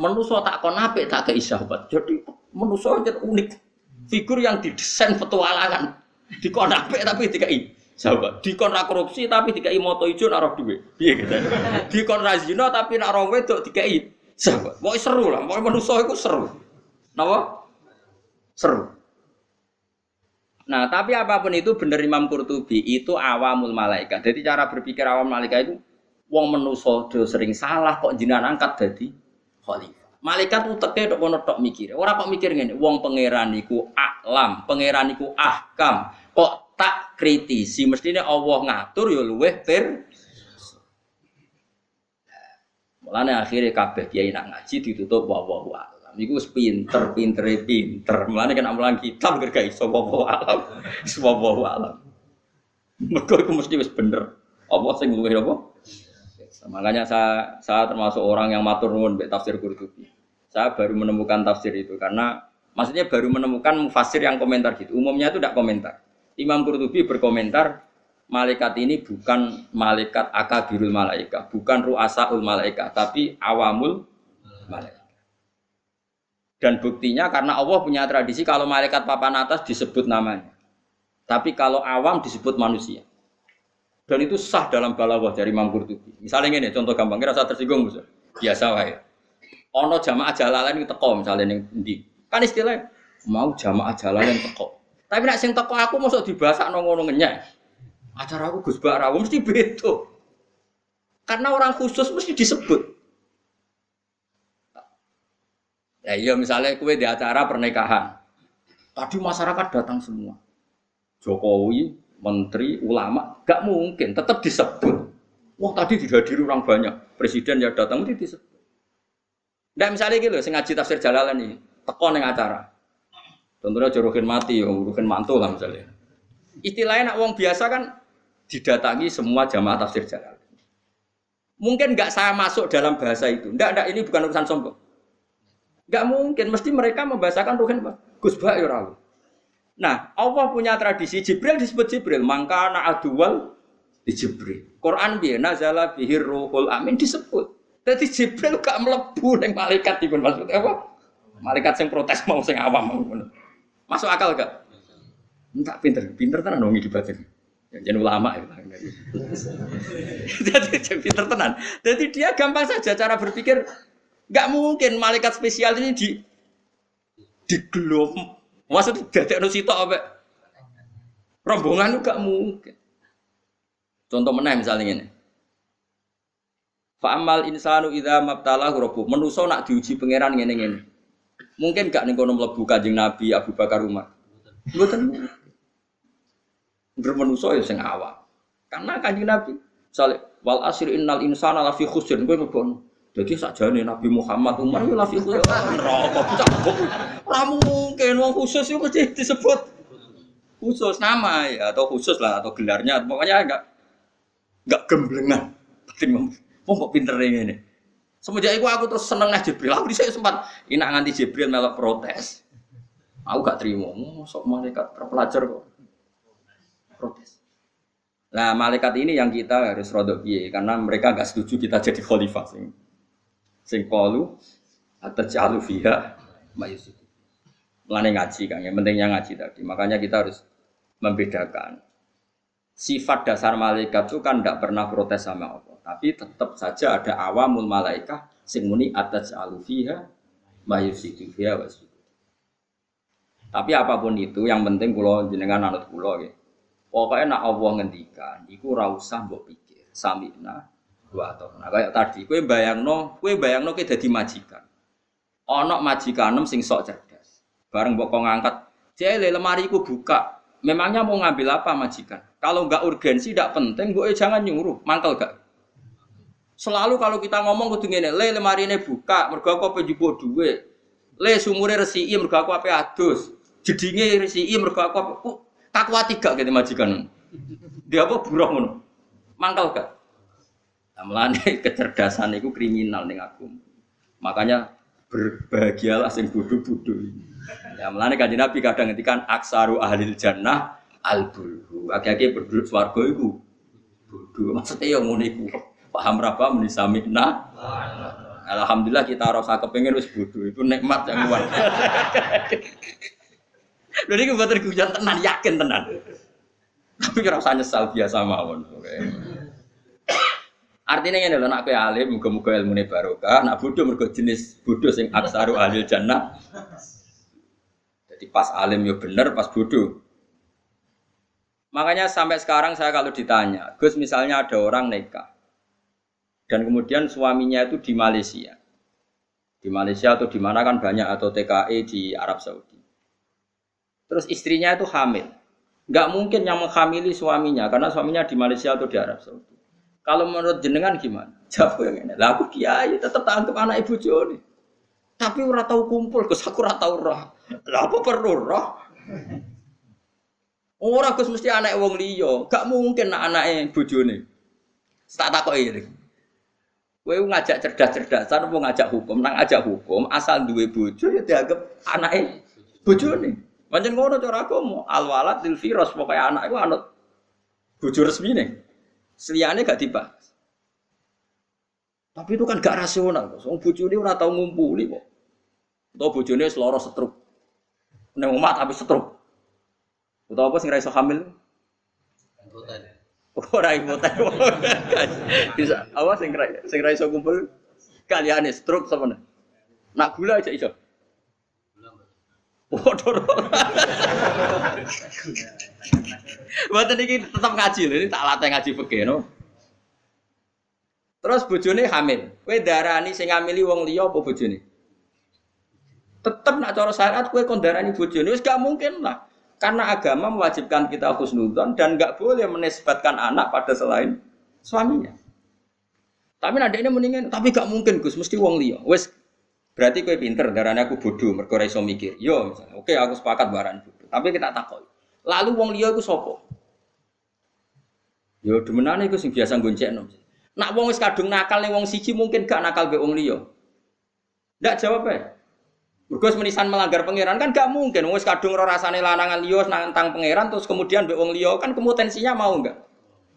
Menuso tak kon apik tak kei syahwat. Jadi menuso unik. Figur yang didesain petualangan. Dikon apik tapi dikai sahabat. Dikon ra korupsi tapi dikai moto ijo nak roh. Piye gitu. Dikon ra zina tapi nak roh wedok dikai sahabat. Mau seru lah, mau manusa iku seru. Napa? Seru. Nah, tapi apa pun itu benar Imam Qurtubi itu awamul malaikat. Jadi cara berpikir awam malaikat itu wong menuso do sering salah kok jinan angkat jadi khalifah. Malaikat uteke tok kono tok mikir. Ora kok mikir ngene, wong pangeran iku alam, pangeran iku ahkam kok tak kritisi mestinya Allah ngatur ya luweh per Mulane akhirnya kabeh kiai nak ngaji ditutup wa wa alam. Iku wis pinter, pintere pinter. Mulane kan amalan kitab gak iso wa wa alam. Wa wa alam. Mergo iku mesti wis bener. Apa sing luwih apa? Makanya saya saya termasuk orang yang matur nuwun tafsir Qurtubi. Saya baru menemukan tafsir itu karena maksudnya baru menemukan mufasir yang komentar gitu. Umumnya itu tidak komentar. Imam Qurtubi berkomentar, malaikat ini bukan malaikat akabirul malaikat, bukan ru'asaul malaikat, tapi awamul malaikat. Dan buktinya karena Allah punya tradisi kalau malaikat papan atas disebut namanya. Tapi kalau awam disebut manusia. Dan itu sah dalam balawah dari Imam Qurtubi. Misalnya ini contoh gampang, kira saya tersinggung bisa. Biasa wae. Ono jamaah jalalan itu teko misalnya ini. Kan istilahnya mau jamaah jalalan teko. Tapi nak sing teko aku mosok dibahas ngono ngenyek. Acara aku Gus Barawo mesti beda. Karena orang khusus mesti disebut. Ya iya misalnya kue di acara pernikahan. Tadi masyarakat datang semua. Jokowi, menteri, ulama, gak mungkin tetap disebut. Wah tadi dihadiri orang banyak, presiden ya datang mesti disebut. Nggak misalnya gitu, sing ngaji tafsir jalalan nih, teko neng acara. Contohnya jorokin mati, jorokin mantul lah misalnya. Istilahnya nak wong biasa kan didatangi semua jamaah tafsir Jalal. Mungkin nggak saya masuk dalam bahasa itu. Nggak, nggak, ini bukan urusan sombong. Nggak mungkin, mesti mereka membahasakan ruhin Gus Bah ya Nah, Allah punya tradisi Jibril disebut Jibril, maka anak adual di Jibril. Quran biar nazala bihir ruhul amin disebut. Jadi Jibril gak melebu neng malaikat itu maksudnya apa? Malaikat yang protes mau sing awam mau. Masuk akal gak? Enggak pinter, pinter tenan dong di batin. Jadi ulama ya. Jadi pinter tenan. Jadi dia gampang saja cara berpikir. Gak mungkin malaikat spesial ini di di gelom. Maksudnya dadek sitok apa? Rombongan gak mungkin. Contoh mana misalnya ini. Fa'amal insanu idza mabtalahu rabbuh. Menuso nak diuji pangeran ngene ngene. Mungkin gak ning kono mlebu Kanjeng Nabi Abu Bakar Umar. Mboten. Bermenuso ya sing awam. Karena Kanjeng Nabi misalnya wal asri innal insana lafi khusr kowe mbono. Jadi sakjane Nabi Muhammad Umar ya lafi khusr. Neraka bocah. Ora mungkin wong khusus itu mesti disebut khusus nama ya atau khusus lah atau gelarnya pokoknya enggak enggak gemblengan. Wong kok pinter ini. Semenjak itu aku terus seneng nang Jibril. Aku di sini sempat inak nganti Jibril melok protes. Aku gak terima. Sok malaikat terpelajar kok. Protes. Nah, malaikat ini yang kita harus rodok karena mereka gak setuju kita jadi khalifah sing sing kalu atau jalu fiha mayusik. Mulane ngaji kan, yang pentingnya ngaji tadi. Makanya kita harus membedakan sifat dasar malaikat itu kan tidak pernah protes sama Allah. Tapi tetap saja ada awamul malaikah sing muni atas alufiha mayusidu fiha Tapi apa pun itu, yang penting kulo jenengan anut kulo ya. Pokoknya nak Allah ngendikan, iku ora usah mbok pikir. Samina wa atau nah kayak tadi, kue bayangno, kue bayangno kita dadi majikan. Ono majikanem sing sok cerdas. Bareng mbok ngangkat, jele lemari ku buka. Memangnya mau ngambil apa majikan? Kalau nggak urgensi, tidak penting, gue jangan nyuruh, mangkel gak? Selalu kalau kita ngomong kudu ngene, le lemari ini buka, mergo aku penjubo duwe. Le sumure resiki mergo aku ape adus. Jedinge resiki mergo aku takwa tiga gitu majikan. Dia apa buruh ngono. Mangkal gak? Nah, melane kecerdasan itu kriminal ning aku. Makanya berbahagialah sing bodoh-bodoh ini. Ya melane kanjeng Nabi kadang ngendikan aksaru ahlil jannah albulhu. Aki-aki berduduk swarga iku bodoh. Maksudnya yang ngono. Paham berapa menisamikna? Alhamdulillah kita rasa kepengen wis bodoh itu nikmat yang luar. Lha iki mboten tenan, yakin tenan. Tapi kira usah nyesal biasa mawon. Artinya ini lho nak alim muga-muga ilmune barokah, nak bodoh mergo jenis bodoh sing aksaru ahli jannah. Jadi pas alim yo bener, pas bodoh. Makanya sampai sekarang saya kalau ditanya, Gus misalnya ada orang nikah, dan kemudian suaminya itu di Malaysia. Di Malaysia atau di mana kan banyak atau TKE di Arab Saudi. Terus istrinya itu hamil. Nggak mungkin yang menghamili suaminya karena suaminya di Malaysia atau di Arab Saudi. Kalau menurut jenengan gimana? Jawab yang ini. Lah aku kiai tetap tangkap anak ibu Joni. Tapi ora tahu kumpul, Gus aku ora tahu roh. Lah apa perlu roh? Ora Gus mesti anak wong liya, gak mungkin anak ibu bojone. Tak takoki iki. Kowe ngajak cerdas-cerdasan mau ngajak hukum, nang ngajak hukum asal duwe bojo ya dianggap anake bojone. Pancen ngono cara aku al walad lil firas pokoke anak iku anut bojo resmi Seliyane gak dibahas. Tapi itu kan gak rasional. Wong bojone ora tau ngumpuli kok. Atau bojone seloro setruk. Nek umat tapi setruk. Utawa apa sing ra iso hamil? Ora ipotek. Bisa awas sing ra sing ra iso kumpul kaliane stroke sama Nak gula aja iso. Waduh. Mboten iki tetep ngaji lho, tak latih ngaji fikih no. Terus bojone hamil. Kowe darani sing ngamili wong liya apa bojone? Tetep nak cara syariat kowe kon darani bojone wis gak mungkin lah. Karena agama mewajibkan kita khusnudon dan nggak boleh menisbatkan anak pada selain suaminya. Tapi nanti ini mendingan, tapi gak mungkin Gus, mesti wong liya. Wes berarti kue pinter, darahnya aku bodoh, mereka iso mikir. Yo, misalnya, oke aku sepakat baran bodoh. Tapi kita takut. Lalu wong liya itu sopo? Yo demenane iku sing biasa goncekno. Nak wong wis kadung nakal ning wong siji mungkin gak nakal be wong liya. Ndak jawab ae. Mergo menisan melanggar pangeran kan gak mungkin wong wis kadung ora rasane lanangan liya nantang pangeran terus kemudian be wong liya kan kemutensinya mau enggak?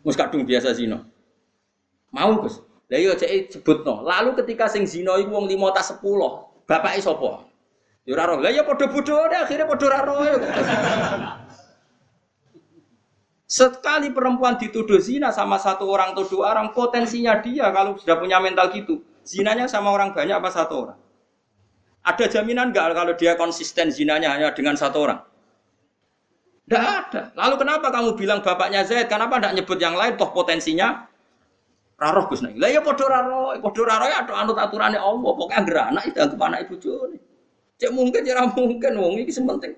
Wis kadung biasa zina. Mau Gus. Lah iya cek sebutno. Lalu ketika sing zina iku wong 5 ta 10, bapake sapa? Ya ora roh. Lah ya padha bodhone akhirnya padha ora roh. Sekali perempuan dituduh zina sama satu orang atau dua orang, potensinya dia kalau sudah punya mental gitu, zinanya sama orang banyak apa satu orang? Ada jaminan nggak kalau dia konsisten zinanya hanya dengan satu orang? Tidak ada. Lalu kenapa kamu bilang bapaknya Zaid? Kenapa tidak nyebut yang lain? Toh potensinya raroh Gus Lah ya podo raroh, podo raroh ya ada anut aturannya Allah. Pokoknya anggere anak itu anggap anak ibu jone. Cek mungkin ya mungkin wong sementing.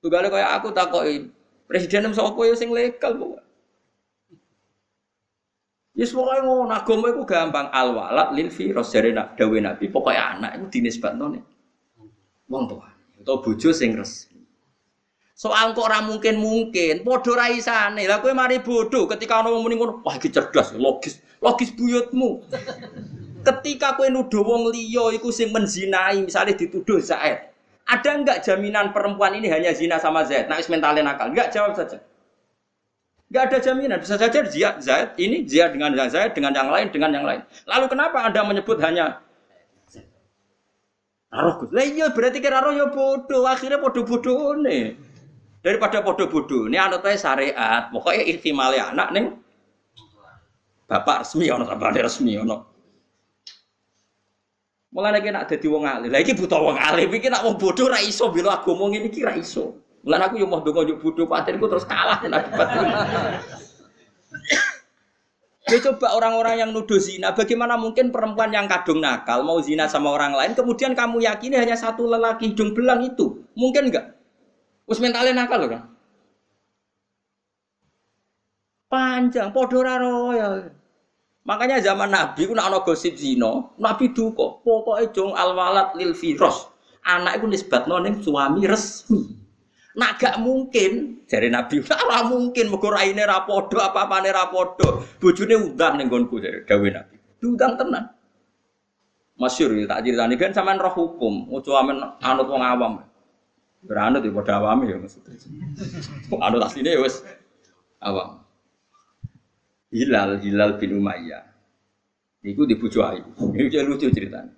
Tugale kaya aku takoki Presiden sapa ya sing legal kok. Yes pokoke ngono agama iku gampang al walad lil jare nak dawe Nabi pokoke anak iku dinisbatno nih. Wong tua atau bojo sing resmi. Soal kok ora mungkin mungkin, padha ra isane. Lah kowe mari bodoh ketika ana wong muni wah iki cerdas, logis, logis buyutmu. ketika kowe nuduh wong liya iku sing menzinai, misalnya dituduh Zaid. Ada enggak jaminan perempuan ini hanya zina sama Zaid? Nah, mentalnya nakal. Enggak, jawab saja. Enggak ada jaminan. Bisa saja Zaid, Zaid ini Zaid dengan Zaid, dengan yang lain, dengan yang lain. Lalu kenapa Anda menyebut hanya Roh Lah iya berarti kira roh ya bodoh. Akhirnya bodoh-bodoh nih. Daripada bodoh-bodoh. Ini anak saya syariat. Pokoknya ihtimalnya anak nih. Bapak resmi ono bapak resmi ono. Mulai lagi nak jadi wong alim. Lagi butuh wong alim. Iki nak wong bodoh ra iso bela agama ngene iki ra iso. Mulai aku yo mau dongo yo bodoh patinku terus kalah nek akibat. Ya coba orang-orang yang nuduh zina, bagaimana mungkin perempuan yang kadung nakal mau zina sama orang lain, kemudian kamu yakini hanya satu lelaki hidung itu, mungkin enggak? Us mentalnya nakal loh kan? Panjang, podoraro ya. Makanya zaman Nabi ku ana gosip zina, Nabi duka, pokoke jong alwalat lil firos. Anak iku nisbatno ning suami resmi. Nak gak mungkin, jare Nabi, ora mungkin mergo raine ra padha, apa-apane ra padha. Bojone undang ning nggonku jare Nabi. Diundang tenan. Masyur ya, tak ceritani kan sampean roh hukum, ojo anut wong awam. Beranut ya padha awam ya maksudnya. Anut asline ya wis awam. Hilal Hilal bin Umayyah. Iku dibujuk ayu. Ini lucu ceritanya.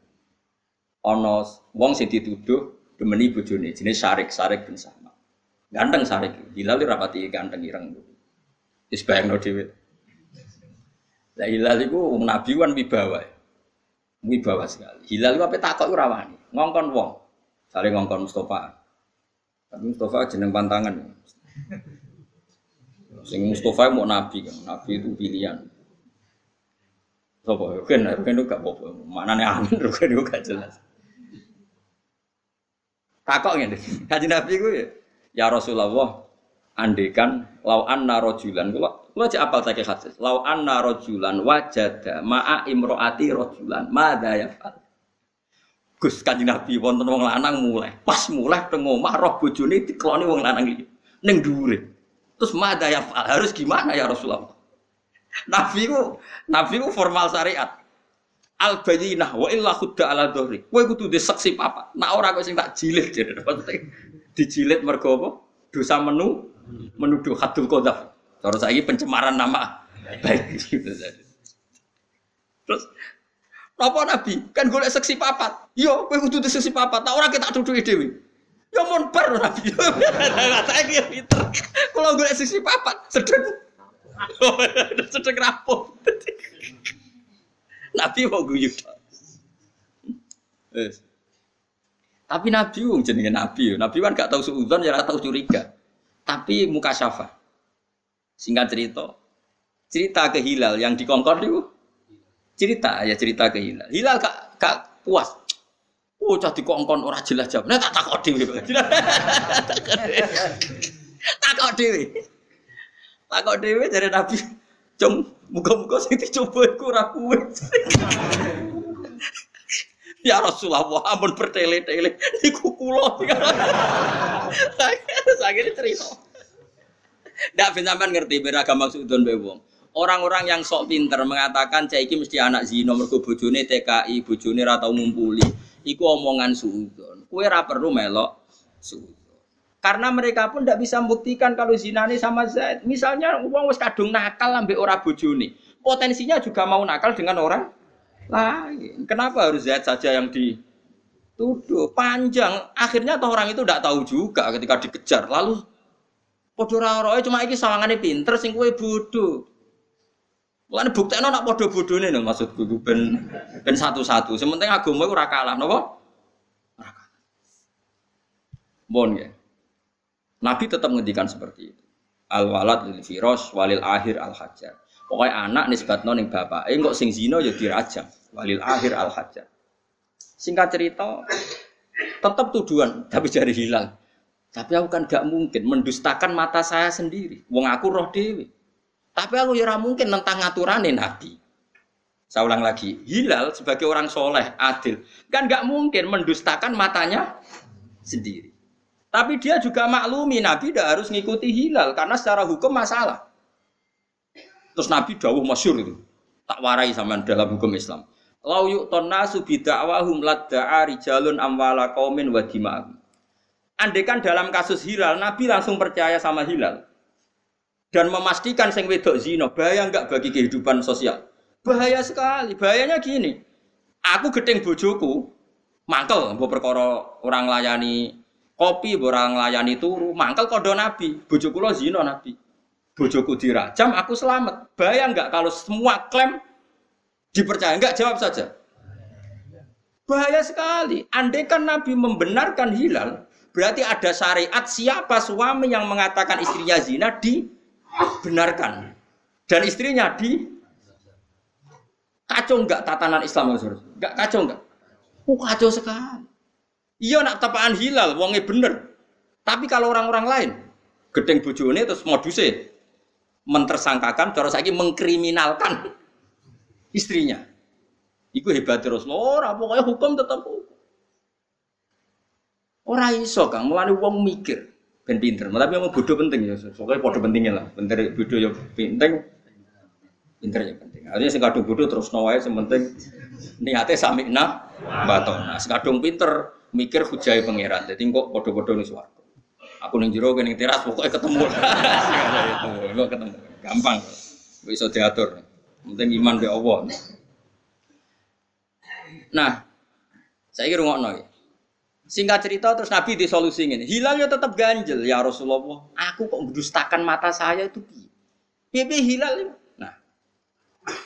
Ono wong sing dituduh demeni bojone jenis Sarik Sarik bin Sama. Ganteng Sarik. Hilal rapati ganteng ireng. Wis bayangno dhewe. Lah Hilal iku wong nabi wan wibawa. Wibawa sekali. Hilal iku ape takok ora wani. Ngongkon wong. Saling ngongkon Mustafa. Tapi Mustafa jeneng pantangan. Sing Mustafa mau nabi kan, nabi itu pilihan. Sopo kan, kan itu gak apa Mana nih amin, kan itu gak jelas. Takok ngene, kaji nabi gue ya, ya Rasulullah, andekan lau anna rojulan, kalau lo cek apal sakit hadis, lau anna rojulan wajada ma'a imroati rojulan, mada ya fal. Gus kanjeng Nabi wonten wong lanang mulai, pas mulai teng omah roh bojone dikeloni wong lanang iki. Ning dhuwure. Terus mada ya harus gimana ya Rasulullah? Nabi ku, Nabi ku formal syariat. Al bayinah wa illa khudda ala dhahri. Kowe kudu di saksi papa. Nak ora kok sing tak jilid jadi Dijilid mergo apa? Dosa menu menuduh hadul qadzaf. Cara saiki pencemaran nama baik. Terus apa Nabi? Kan golek saksi papat. Yo, kowe kudu di saksi papat. Tak ora kita duduki dhewe. Ya mon bar Nabi. Saya kira pinter. Kalau gue sisi papat, sedeng. sedeng rapuh. Nabi mau guyu. Tapi Nabi wong jenenge Nabi, Nabi kan gak tahu suudzon ya tahu curiga. Tapi muka syafa. Singkat cerita, cerita ke Hilal yang dikongkon itu cerita ya cerita ke Hilal. Hilal gak, gak puas. Oh, jadi kongkon ora jelas jawab. Nah, tak dewi. takut dewi. Takut dewi dari Nabi. Cung, muka-muka sing dicoba iku ora. Ya Rasulullah, ampun bertele-tele niku kula. Sakit cerita. Gak ben sampean ngerti ben agak maksud don wong. Orang-orang yang sok pinter mengatakan cah iki mesti anak zina mergo bojone TKI, bojone ra tau ngumpuli. Iku omongan suudon. Kue ra perlu melok suudon. Karena mereka pun tidak bisa membuktikan kalau zina ini sama Zaid. Misalnya uang wis kadung nakal ambek ora bojone. Potensinya juga mau nakal dengan orang lain. Kenapa harus Zaid saja yang dituduh? Panjang. Akhirnya toh orang itu tidak tahu juga ketika dikejar. Lalu podo cuma iki sawangane pinter sing kowe bodoh. Lan buktekno nak padha bodhone lho maksudku ben ben satu-satu. Sementing agama iku ora kalah napa? Ora kalah. Bon ya. Nabi tetap ngendikan seperti itu. Al walad lil firos walil akhir al hajar. Pokoknya anak nisbatno ning bapak. Eh kok sing zina ya dirajam. Walil akhir al hajar. Singkat cerita, tetap tuduhan tapi jari hilal. Tapi aku kan gak mungkin mendustakan mata saya sendiri. Wong aku roh dewi. Tapi aku ya mungkin tentang ngaturane Nabi. Saya ulang lagi, Hilal sebagai orang soleh, adil, kan nggak mungkin mendustakan matanya sendiri. Tapi dia juga maklumi Nabi tidak harus ngikuti Hilal karena secara hukum masalah. Terus Nabi dawuh masyur itu, tak warai sama dalam hukum Islam. Lau yuk nasu bidakwahum ladda'a rijalun amwala qaumin wa dima'ahum. Andekan dalam kasus Hilal, Nabi langsung percaya sama Hilal dan memastikan sing wedok zina bahaya enggak bagi kehidupan sosial? Bahaya sekali. Bahayanya gini. Aku gedeng bojoku mangkel mbok perkara orang layani kopi orang layani turu mangkel kodo nabi. Bojoku lo zina nabi. Bojoku dirajam aku selamat. Bahaya enggak kalau semua klaim dipercaya? Enggak jawab saja. Bahaya sekali. Andai kan nabi membenarkan hilal berarti ada syariat siapa suami yang mengatakan istrinya zina di benarkan. Dan istrinya di kacau enggak tatanan Islam enggak kacau enggak oh kacau sekali. Iya nak tepaan hilal wongnya bener. Tapi kalau orang-orang lain gedeng bojone terus modusnya mentersangkakan cara saya mengkriminalkan istrinya. Iku hebat terus ora pokoknya hukum tetap hukum. Ora iso Kang, mulane wong mikir ben pinter. Tapi memang bodoh penting ya. Pokoknya bodoh pentingnya lah. Pinter bodoh ya penting. Pinter ya penting. Artinya sing kadung bodoh terus nawae sementing niate samikna batona. Sekadung pinter mikir hujai pangeran. Jadi kok bodoh-bodoh nih suaraku. Aku ning jero ning teras pokoknya ketemu. itu, ketemu. Gampang. Bisa diatur. Penting iman be Allah. Nah, saya kira ngokno ya. Singkat cerita terus Nabi disolusi ini. Hilal ya tetap ganjel ya Rasulullah. Aku kok mendustakan mata saya itu piye? Piye hilal itu? Nah,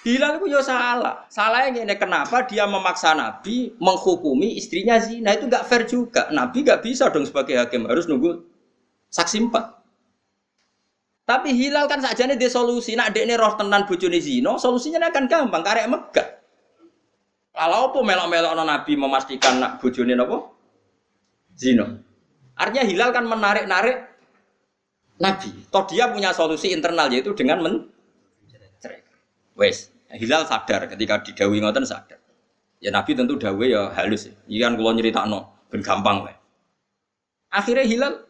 hilal itu ya salah. Salahnya ini kenapa dia memaksa Nabi menghukumi istrinya zina itu gak fair juga. Nabi gak bisa dong sebagai hakim harus nunggu saksi empat. Tapi hilal kan saja nih solusi. Nak dek roh tenan bojone zina, solusinya akan gampang. Karek megah. Kalau apa melok-melok Nabi memastikan nak bojone apa? Zino. Artinya hilal kan menarik-narik Nabi. Toh dia punya solusi internal yaitu dengan men Wes, hilal sadar ketika didawi ngoten sadar. Ya Nabi tentu dawe ya halus. Iya kan kalau no, ben gampang weh. Akhirnya hilal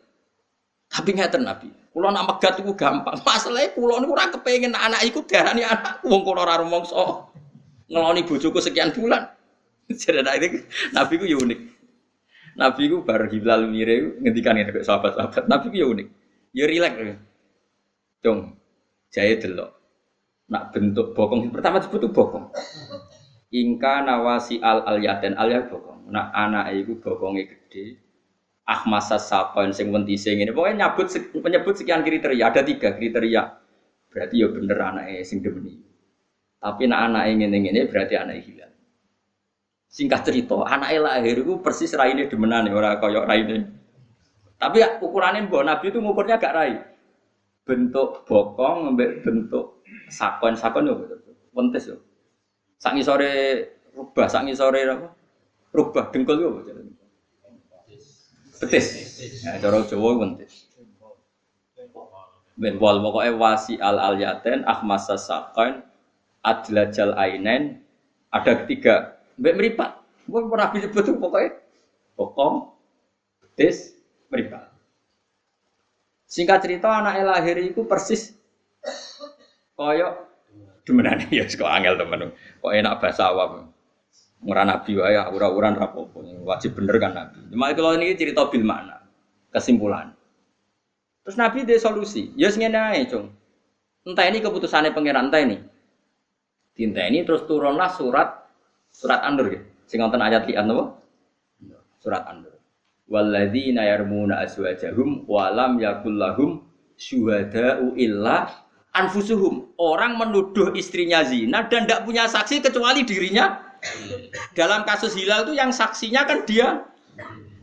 tapi ngeten Nabi. Kulo nak megat itu gampang. Masalahnya kulo niku ora kepengin anak iku diarani anak wong kulo ora rumangsa ngeloni bojoku sekian bulan. Jadi Nabi ku ya unik. Nabi ku bar hilal mire ngendikan ngene sahabat-sahabat. Nabi ku ya unik. Ya rileks. Dong. Jae delok. Nak bentuk bokong pertama disebut bokong. Ingka nawasi al al yaten al ya bokong. Nak anak iku bokonge gede. Ahmasa sapoin sing wentise ngene. Pokoknya nyebut menyebut sekian kriteria. Ada tiga kriteria. Berarti ya bener anaknya sing demeni. Tapi nak anaknya ngene-ngene berarti anaknya hilal. Singkat cerita, anak lahir itu persis raine demenan orang koyok raine. Tapi ya, ukurannya mbok Nabi itu ngukurnya gak rai. Bentuk bokong, bentuk sakon sakon yo betul. Wentes yo. Sangi sore rubah, sangi sore apa? Rubah dengkul yo. Betis. Ya, cara Jawa wentes. Ben wal pokoknya wasi al al yaten ahmasa sakon adlajal ainen ada ketiga Mbak meripat. Gue pernah tuh pokoknya. Bokong, betis, meripat. Singkat cerita anak lahir itu persis koyok demenane ya kok angel temen. Kok enak bahasa awam. Ora nabi wae ura-uran rapopo. Wajib bener kan nabi. Cuma kalau ini cerita bil makna. Kesimpulan. Terus nabi dia solusi. Ya sing ngene Cung. Entah ini keputusannya pangeran entah ini. Tinta ini terus turunlah surat surat Andur ya. Sing wonten ayat lian napa? Surat Andur. Walladzina yarmuna azwajahum wa lam yakul lahum syuhada'u illa anfusuhum. Orang menuduh istrinya zina dan tidak punya saksi kecuali dirinya dalam kasus hilal itu yang saksinya kan dia.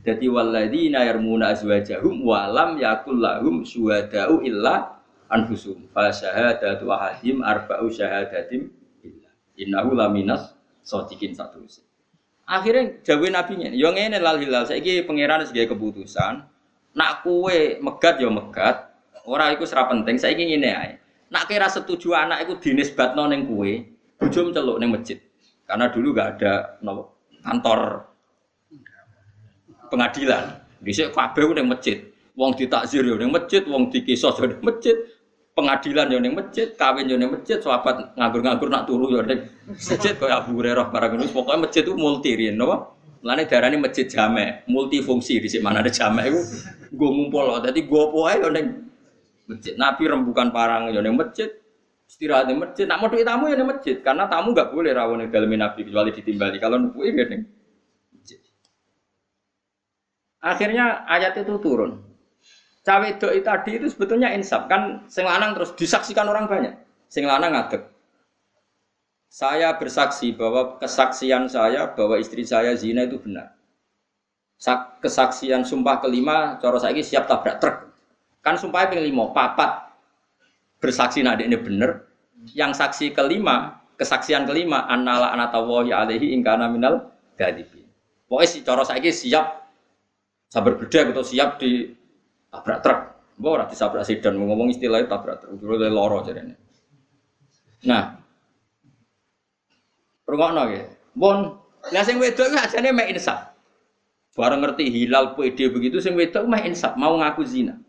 Jadi walladzina yarmuna azwajahum wa lam yakul lahum syuhada'u illa anfusum. Fa syahadatu ahadim arba'u syahadatim billah. Innahu laminas sadiqin satu. Akhirnya jawe nabinya, yo ngene lal hilal saiki pangeran sebagai keputusan. Nak kue megat yo megat, ora iku serap penting. Saiki ngene ae. Nak kira setuju anak iku dinisbatno ning kue, bojo celuk ning masjid. Karena dulu gak ada no, kantor pengadilan. Dhisik kabeh ning masjid. Wong ditakzir yo ning masjid, wong dikisos yo ning masjid, pengadilan yo ning masjid, kawin yo ning masjid, sahabat nganggur-nganggur nak turu yo ning masjid kaya Abu Hurairah barang ngono. Pokoke masjid itu multi riyen napa? Mulane darani masjid jamek, multifungsi di mana ada jamek iku nggo ngumpul. Dadi go apa ae yo ning masjid. Nabi rembukan parang yo ning masjid, istirahat di masjid. Nak mau tamu ya di masjid, karena tamu nggak boleh rawon di dalam nabi kecuali ditimbali. Kalau nunggu ya di. Akhirnya ayat itu turun. Cawe doi tadi itu sebetulnya insaf kan, sing lanang terus disaksikan orang banyak. Sing lanang ngadeg. Saya bersaksi bahwa kesaksian saya bahwa istri saya zina itu benar. Kesaksian sumpah kelima, coro saya siap tabrak truk. Kan sumpahnya pengen lima, papat bersaksi nak ini bener. Yang saksi kelima, kesaksian kelima, annala anatawahi alaihi ingkana minal gadibin. Pokoknya si coro saya siap sabar beda atau siap di tabrak truk. Mbak ora disabrak sedan, ngomong istilahnya tabrak truk, dulu dari loro jadinya. Nah, rungokno ya. Bon, lah sing wedok iki ajane mek insaf. Bareng ngerti hilal PD begitu sing wedok mek insaf, mau ngaku zina.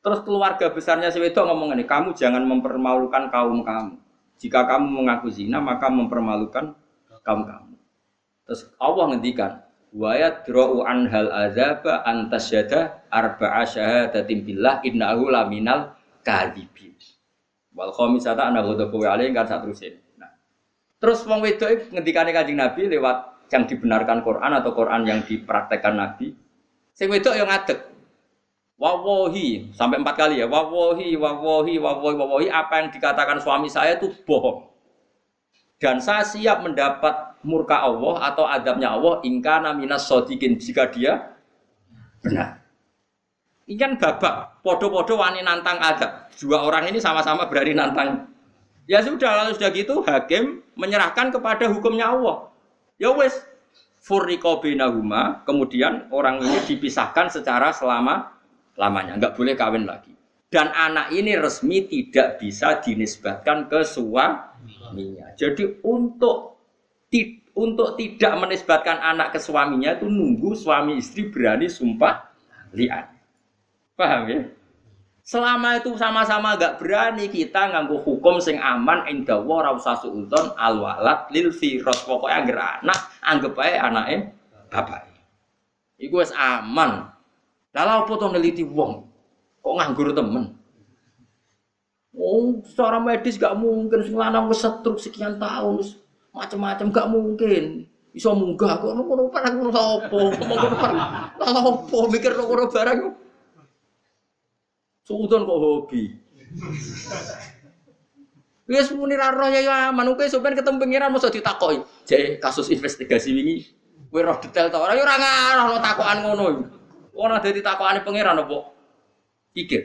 Terus keluarga besarnya si wedok ngomong ini, kamu jangan mempermalukan kaum kamu. Jika kamu mengaku zina, maka mempermalukan kaum kamu. Terus Allah ngendikan, wa yadra'u an hal azaba antasyada arba'a syahadatin billah innahu laminal kadhibin. Wal khamisata ana ghadabu alaihi kan saterusé. Nah. Terus wong wedok ngendikane Kanjeng Nabi lewat yang dibenarkan Quran atau Quran yang dipraktekkan Nabi. Sing wedok yang ngadeg, Wawohi sampai empat kali ya. Wawohi, wawohi, wawohi, wawohi. Apa yang dikatakan suami saya itu bohong. Dan saya siap mendapat murka Allah atau adabnya Allah ingkana minas sodikin jika dia benar. Ini kan babak, podo-podo wani nantang adab. Dua orang ini sama-sama berani nantang. Ya sudah, lalu sudah gitu hakim menyerahkan kepada hukumnya Allah. Ya wes, furriko binahuma, kemudian orang ini dipisahkan secara selama lamanya, nggak boleh kawin lagi. Dan anak ini resmi tidak bisa dinisbatkan ke suaminya. Jadi untuk untuk tidak menisbatkan anak ke suaminya itu nunggu suami istri berani sumpah lian. Paham ya? Selama itu sama-sama gak berani kita nganggu hukum sing aman indah wa ra usah suudon al walad lil firas pokoke anggere anak anggap ae anake bapak. Iku wis aman. Lalu apa tuh neliti wong? Kok nganggur temen? Oh, secara medis gak mungkin sing lanang setruk sekian tahun macam-macam gak mungkin. Iso munggah kok ngono barang ngono apa? Ngono barang. Lah apa mikir ngono barang. Suudon kok hobi. Wis muni ra roh ya aman kowe sampean ketemu pengiran mosok ditakoki. Jek kasus investigasi wingi kowe roh detail ta ora ya ora ngarah takokan ngono. Ora dadi takokane pangeran apa? Pikir.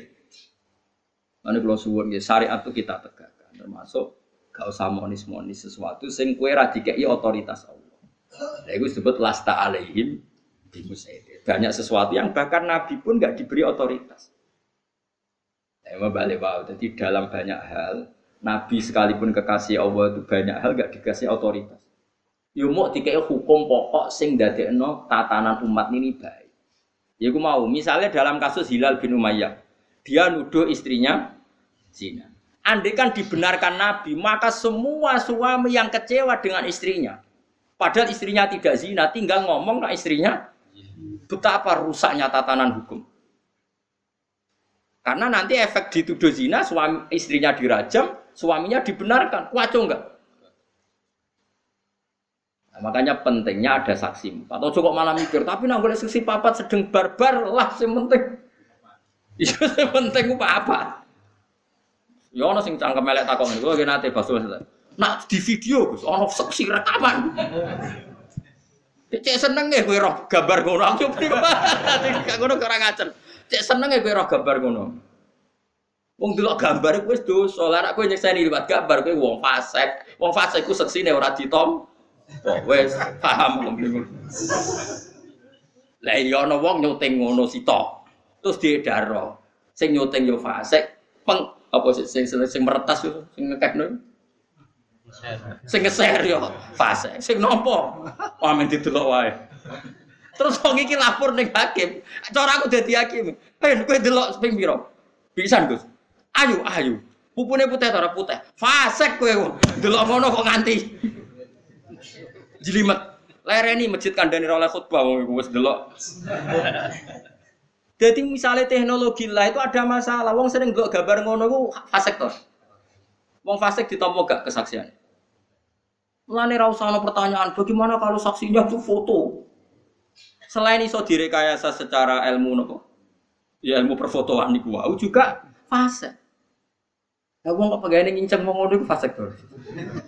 Mane kula suwun nggih syariat itu kita tegakkan termasuk gak usah monis-monis sesuatu sing kowe ra dikeki otoritas Allah. Nah, itu disebut lasta alaihim bimusaid. Banyak sesuatu yang bahkan Nabi pun nggak diberi otoritas. Ya, balik wow. Jadi dalam banyak hal Nabi sekalipun kekasih Allah itu banyak hal nggak dikasih otoritas. Yo mau dikei hukum pokok sing dadekno tatanan umat ini baik. Ya mau, misalnya dalam kasus Hilal bin Umayyah. Dia nuduh istrinya zina. Andai kan dibenarkan Nabi, maka semua suami yang kecewa dengan istrinya, padahal istrinya tidak zina, tinggal ngomong ke istrinya, betapa rusaknya tatanan hukum. Karena nanti efek dituduh zina, suami istrinya dirajam, suaminya dibenarkan. Waco enggak? Nah, makanya pentingnya ada saksi Atau cukup malah mikir, tapi nang boleh saksi papat sedang barbar lah, yang penting. Iya, yang apa apa? Ya ono sing cangkem melek takon iku lagi nate baso Nak di video Gus, ono saksi rekaman. Cek seneng ya kowe roh gambar ngono. Aku gak ngono ora ngacen. Cek seneng ya kowe roh gambar ngono. Wong delok gambar wis dosa. Lah nek kowe nyekseni gambar kowe wong fasik. Wong fasik ku seksine ora ditom. Oh, wis paham wong Lah iya ana wong nyuting ngono sitok. Terus diedaro. Sing nyuting yo fasik, peng apa sih sing sing, sing meretas yo sing ngekekno sing ngeser yo. Fase sing nopo? Amin didelok wae. Terus wong iki lapor ning hakim. Cara aku dadi hakim. Ben kowe delok ping pira pisan Gus. Ayo ayo pupune putih ta ora putih? Fasek kowe delok ngono kok nganti. Jelimet lereni masjid kandhane oleh khutbah wong wis delok jadi misalnya teknologi lah itu ada masalah. Wong sering gak gambar ngono ku fasek toh. Wong fasek ditompo gak kesaksian. Mulane ra usah pertanyaan, bagaimana kalau saksinya itu foto? Selain iso direkayasa secara ilmu nopo? Ya ilmu perfotoan niku wau juga fasek. Lah wong kok pegawai nginceng wong ngono iku fasek toh.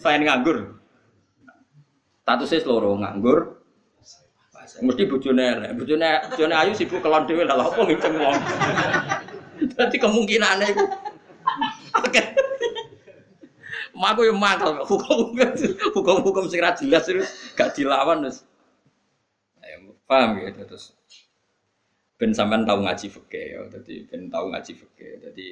Selain nganggur. Statusnya loro nganggur, Mesti bojone elek. Bojone ayu sibuk kelon dhewe lah apa ngiceng wong. Dadi kemungkinane iku oke. Maku yo mangkel hukum hukum-hukum sing ra jelas terus gak dilawan terus. Paham ya terus. Ben sampean tahu ngaji fikih ya. Dadi ben tahu ngaji fikih. Dadi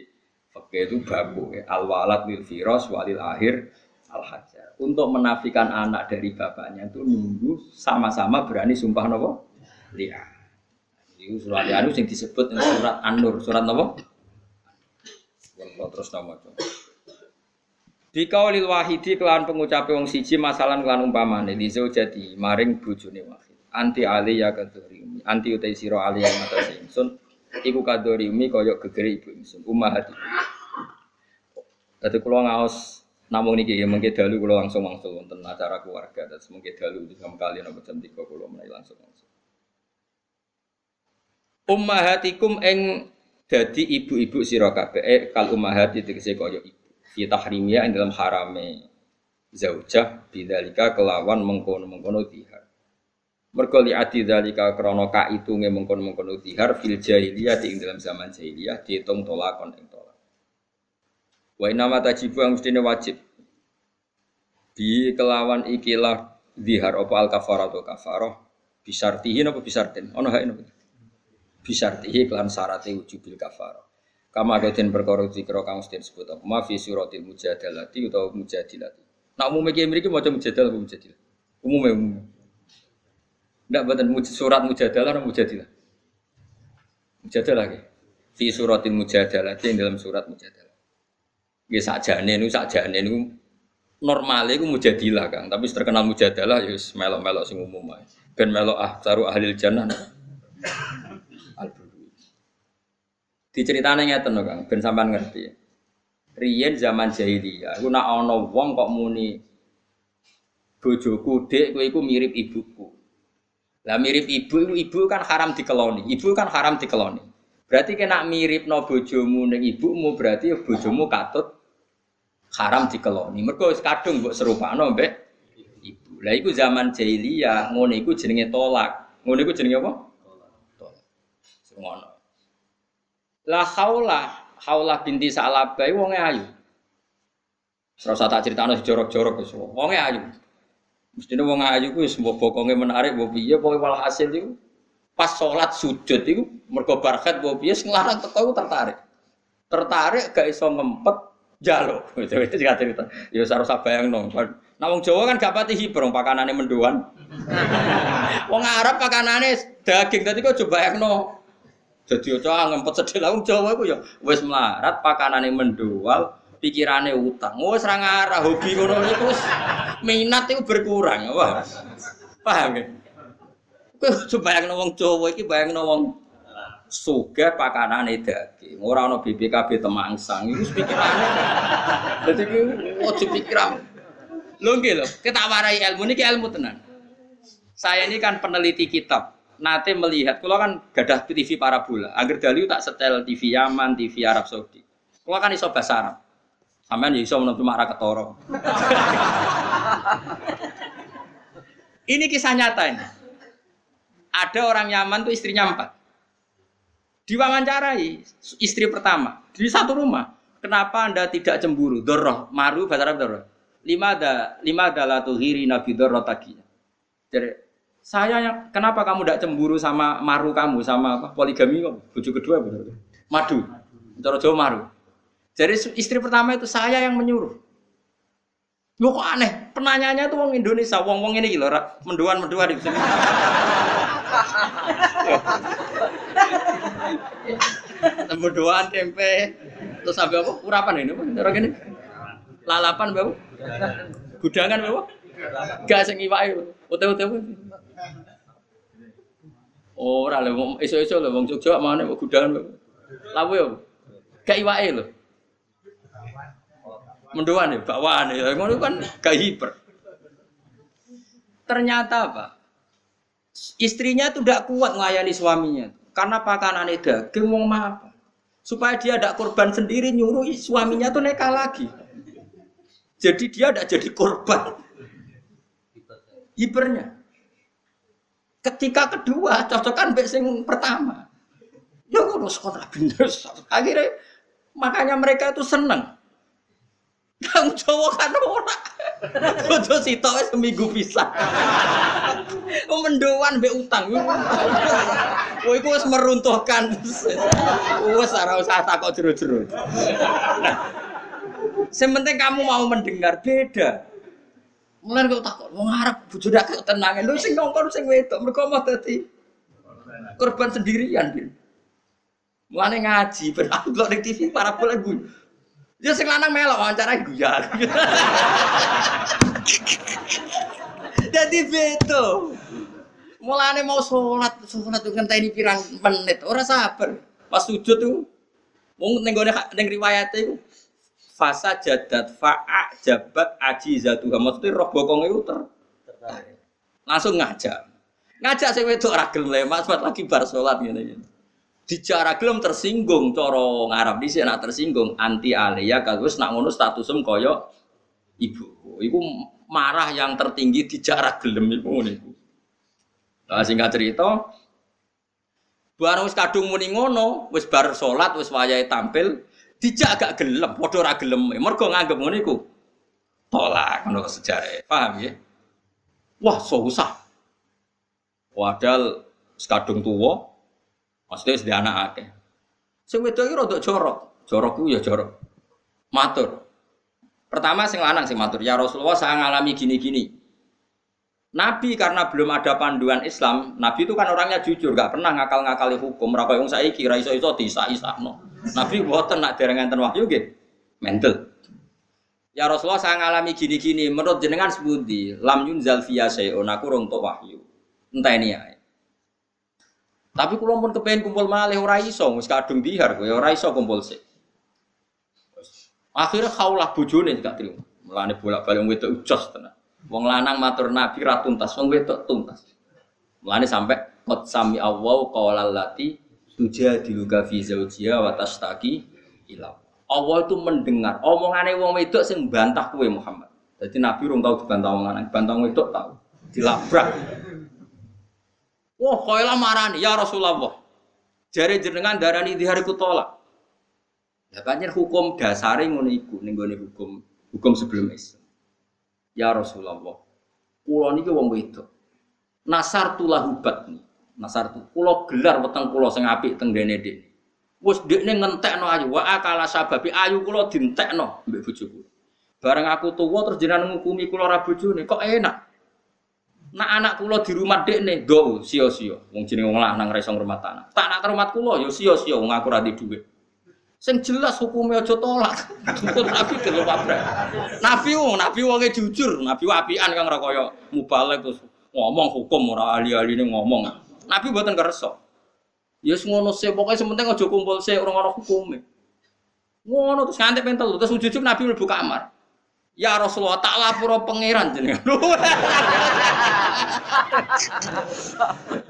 fikih itu babu ya. Al walad lil firas walil akhir al hajar. Untuk menafikan anak dari bapaknya itu nunggu sama-sama berani sumpah nopo lihat. Itu surat Anu yang disebut surat An-Nur, surat nopo? Terus nama Di kaulil wahidi kelan pengucape wong siji masalah kelan umpamane di jadi maring bojone wahid. Anti ali ya kadori anti utai siro ali yang mata ingsun iku kadori umi koyok gegeri ibu ingsun hati. Dadi kula ngaos namun niki ya mungkin dalu kalau langsung langsung wonten acara keluarga dan mungkin dalu itu sama kalian apa jam tiga kalau mulai langsung langsung. Ummahatikum eng jadi ibu-ibu sira kabeh eh, kal ummahati tegese kaya ibu. Fi tahrimia ing dalam harame zaujah bidzalika kelawan mengkono-mengkono li adi dzalika krana kaitunge mengkono-mengkono tihar fil jahiliyah ing dalam zaman jahiliyah dihitung tolakon ing tolak. Wa inama tajibu yang mestinya wajib. Bi kelawan ikilah dihar apa al kafarah atau kafarah bisartihi apa bisartin? Ono hak nopo bisartihi kelan syarate wujubil kafarah kama den perkara dikira kang mesti disebut apa? Ma fi suratil mujadalati utawa mujadilati. Nak umume ki mriki maca mujadalah apa mujadilah? Umume umume. Ndak boten surat mujadalah atau mujadilah? Mujadalah ke fi suratil mujadalati dalam surat mujadalah Nggih sakjane niku sakjane niku normal iku mujadilah Kang, tapi terkenal mujadalah ya wis melok-melok sing umum ae. Ben melok ah taru ahli jannah. Al Diceritane ngeten Kang, ben sampean ngerti. Riyen zaman jahiliyah, iku nak ana wong kok muni bojoku dek kowe iku mirip ibuku. Lah mirip ibu, ibu kan haram dikeloni. Ibu kan haram dikeloni. Berarti kena mirip no bojomu neng ibumu berarti bojomu katut haram dikeloni. Mergo kadung mbok serupakno mbek ibu. Lah iku zaman jahiliyah, ngono iku jenenge tolak. Ngono iku jenenge apa? Tolak. Semono. La haula, haula binti Salabah wonge ayu. Serasa tak critakno jorok-jorok wis wonge ayu. Mestine wong ayu ku wis mbok bokonge menarik mbok piye pokoke walhasil iku pas sholat sujud itu mergo barkat bawa bias ngelarang teko tertarik tertarik gak iso ngempet jalo itu itu juga cerita ya harus apa yang nong nah wong Jawa kan gak pati hibrong pakanane menduan wong Arab pakanane daging tadi kok coba yang no Jadi ojo ngempet sedih lah wong Jawa iku ya wis melarat pakanane mendual, pikirane utang. Wis ra ngarah hobi ngono iku minat iku berkurang. Wah. Paham ya? Kowe coba bayangno wong Jawa iki bayangno wong sugih pakanane daging. Ora ana BPKB temangsang. Iku pikirane. Dadi ojo pikiran. Lho nggih kita warai ilmu niki ilmu tenan. Saya ini kan peneliti kitab. Nate melihat, kalau kan gadah TV parabola. Agar dali tak setel TV Yaman, TV Arab Saudi. Kalau kan iso bahasa Arab. Sampean ya iso menurut marah ketoro. ini kisah nyata ini. Ada orang Yaman tuh istrinya empat. Diwawancarai istri pertama di satu rumah. Kenapa anda tidak cemburu? Doroh, maru bahasa Arab doroh. Lima ada lima adalah tuhiri nabi doroh taginya. Jadi saya yang kenapa kamu tidak cemburu sama maru kamu sama apa poligami kok bujuk kedua benar madu cara Jawa maru jadi istri pertama itu saya yang menyuruh Lu kok aneh penanyanya tuh wong Indonesia wong wong ini gitu menduan menduan di sini menduan tempe terus sampai apa urapan ini apa gini lalapan bawa gudangan bawa gak sing iwake ote-ote Ora lho iso-iso lho wong Jogja mana kok gudangan. Lawe yo. Gak iwake lho. Mendoan ya, bakwaan ya. Ngono kan gak hiper. Ternyata apa? Istrinya tuh tidak kuat ngayani suaminya. Karena pakanan daging mau apa? Supaya dia tidak korban sendiri nyuruh suaminya tuh neka lagi. Jadi dia tidak jadi korban. Hipernya. Ketika kedua cocokan mbek sing pertama. Ya ngono sekolah bener. Akhirnya makanya mereka itu seneng. Kang Jawa kan ora. Bodo sitok seminggu bisa. Oh mendoan mbek utang. Oh iku wis meruntuhkan. Wis ora usah takok jero-jero. Sementing kamu mau mendengar beda. Mulai kau takut, mau ngarep bujuk dak tenangin, lu sing ngongkon sing wedok, mereka mau tadi korban sendirian. Mulai ngaji, berarti lo di TV para boleh. Dia sing lanang melok wawancara ya. Jadi beto. Mulane mau sholat, sholat tuh ngenteni pirang menit, ora sabar. Pas sujud tuh, mau nenggone neng riwayat itu, fasa jadat fa'a jabat aji zatuha maksudnya roh bokong itu ter langsung ngajak ngajak saya itu ragil lemas lagi bar sholat gitu, gitu. Di cara gelem tersinggung coro ngarap di sini tersinggung anti alia kagus nak ngono statusem koyo ibu ibu marah yang tertinggi di cara gelem ibu ibu nah, singkat cerita barang wis kadung muni ngono wis bar sholat wis wayahe tampil Dijak agak gelem, padha ora gelem. Mergo nganggep ngono iku tolak ngono sejarah. Paham ya? Wah, susah. Wadal sekadung tuwa maksudnya sedih anak akeh. Sing wedok iki rada jorok. Jorok ku ya jorok. Matur. Pertama sing lanang sing matur, ya Rasulullah saya ngalami gini-gini. Nabi karena belum ada panduan Islam, Nabi itu kan orangnya jujur, gak pernah ngakal-ngakali hukum. Rapa yang saya kira iso-iso disa no. Nabi buatan nak dereng enten wahyu gitu, mental. Ya Rasulullah saya ngalami gini-gini, menurut jenengan sebuti, lam yunzal fiya sayun aku rong wahyu. Entah ini ya. Tapi kalau pun kepengen kumpul malih ora iso, wis kadung bihar kowe ora iso kumpul sih. Akhirnya kaulah bojone gak terima. Mulane bolak-balik wedok ujos tenan. Wong lanang matur Nabi ra tuntas, wong wedok tuntas. Mulane sampai qad sami Allah qaulal lati tujadiluka fi zawjiha wa tashtaki ila. Allah itu mendengar omongane wong wedok sing bantah kowe Muhammad. Jadi Nabi rum tau dibantah wong lanang, bantah wong wedok tau. Dilabrak. Wah, kowe lah marani ya Rasulullah. Jare jenengan darani di hari kutolak. Ya banyak hukum dasare ngono iku ning hukum hukum sebelum Islam. Ya Rasulullah, pulau ini wong wedok. Nasar tulah hubat nih. Nasar tu, pulau gelar weteng pulau sing apik teng dene dek. Wes dekne ngentekno ayu, wa akala sababi ayu kula dintekno mbek bojoku. Bareng aku tuwa terus jenengan ngukumi kula ra bojone, kok enak. Nak anak kula di rumah dekne, do sia-sia. Wong jenenge wong lanang ra iso ngrumat anak. Tak nak rumah kula ya sia-sia wong aku ra dhuwit. Sing jelas hukumnya aja tolak. Nabi delu pabrak. Nabi wong, Nabi wonge jujur, Nabi apian kang ora mubalek terus ngomong hukum ora ahli-ahline ngomong. Nabi mboten kersa. Ya yes, ngono sih, pokoknya sementing aja kumpul sih orang orang hukum. Ngono terus ngantek pentel terus ujug Nabi mlebu kamar. Ya Rasulullah tak lapor pangeran jenengan.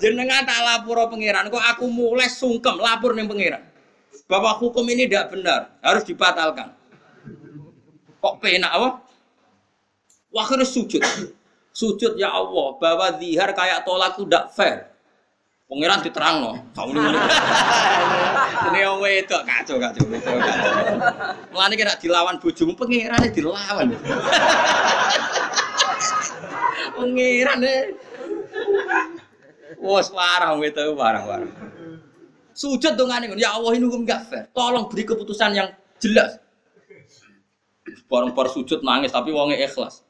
jenengan tak lapor pangeran kok aku mulai sungkem lapor nih pangeran. Bahwa hukum ini tidak benar, harus dibatalkan. Kok penak apa? Wakil sujud. Sujud ya Allah, bahwa zihar kayak tolak itu tidak fair. Pangeran diterang loh. Kau ini Ini yang itu kacau kacau kacau. Mulane kira dilawan bojomu pangeran dilawan. pangeran e. Wes parah itu parah parah. Sujud dongane ya Allah ini hukum gak fair. Tolong beri keputusan yang jelas. Barang par sujud nangis tapi wonge ikhlas.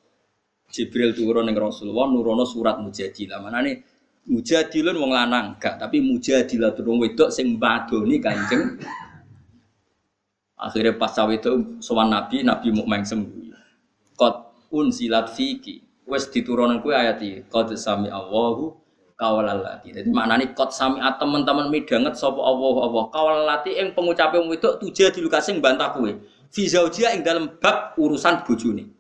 Jibril turun ning Rasulullah nurono surat mujadilah. Mana nih mujadilun wong lanang gak tapi mujadilah wong wedok sing badoni kanjeng. Akhirnya pas cawe itu sowan nabi nabi mau main sembuh. Kot unzilat fiki wes diturunkan kue ayat ini kot sami allahu kawalalati jadi mana nih kot sami teman-teman midanget sopo allah allah. Kawalalati yang pengucapnya itu tujuh di lukas yang bantah kue fizaujia yang dalam bab urusan bujuni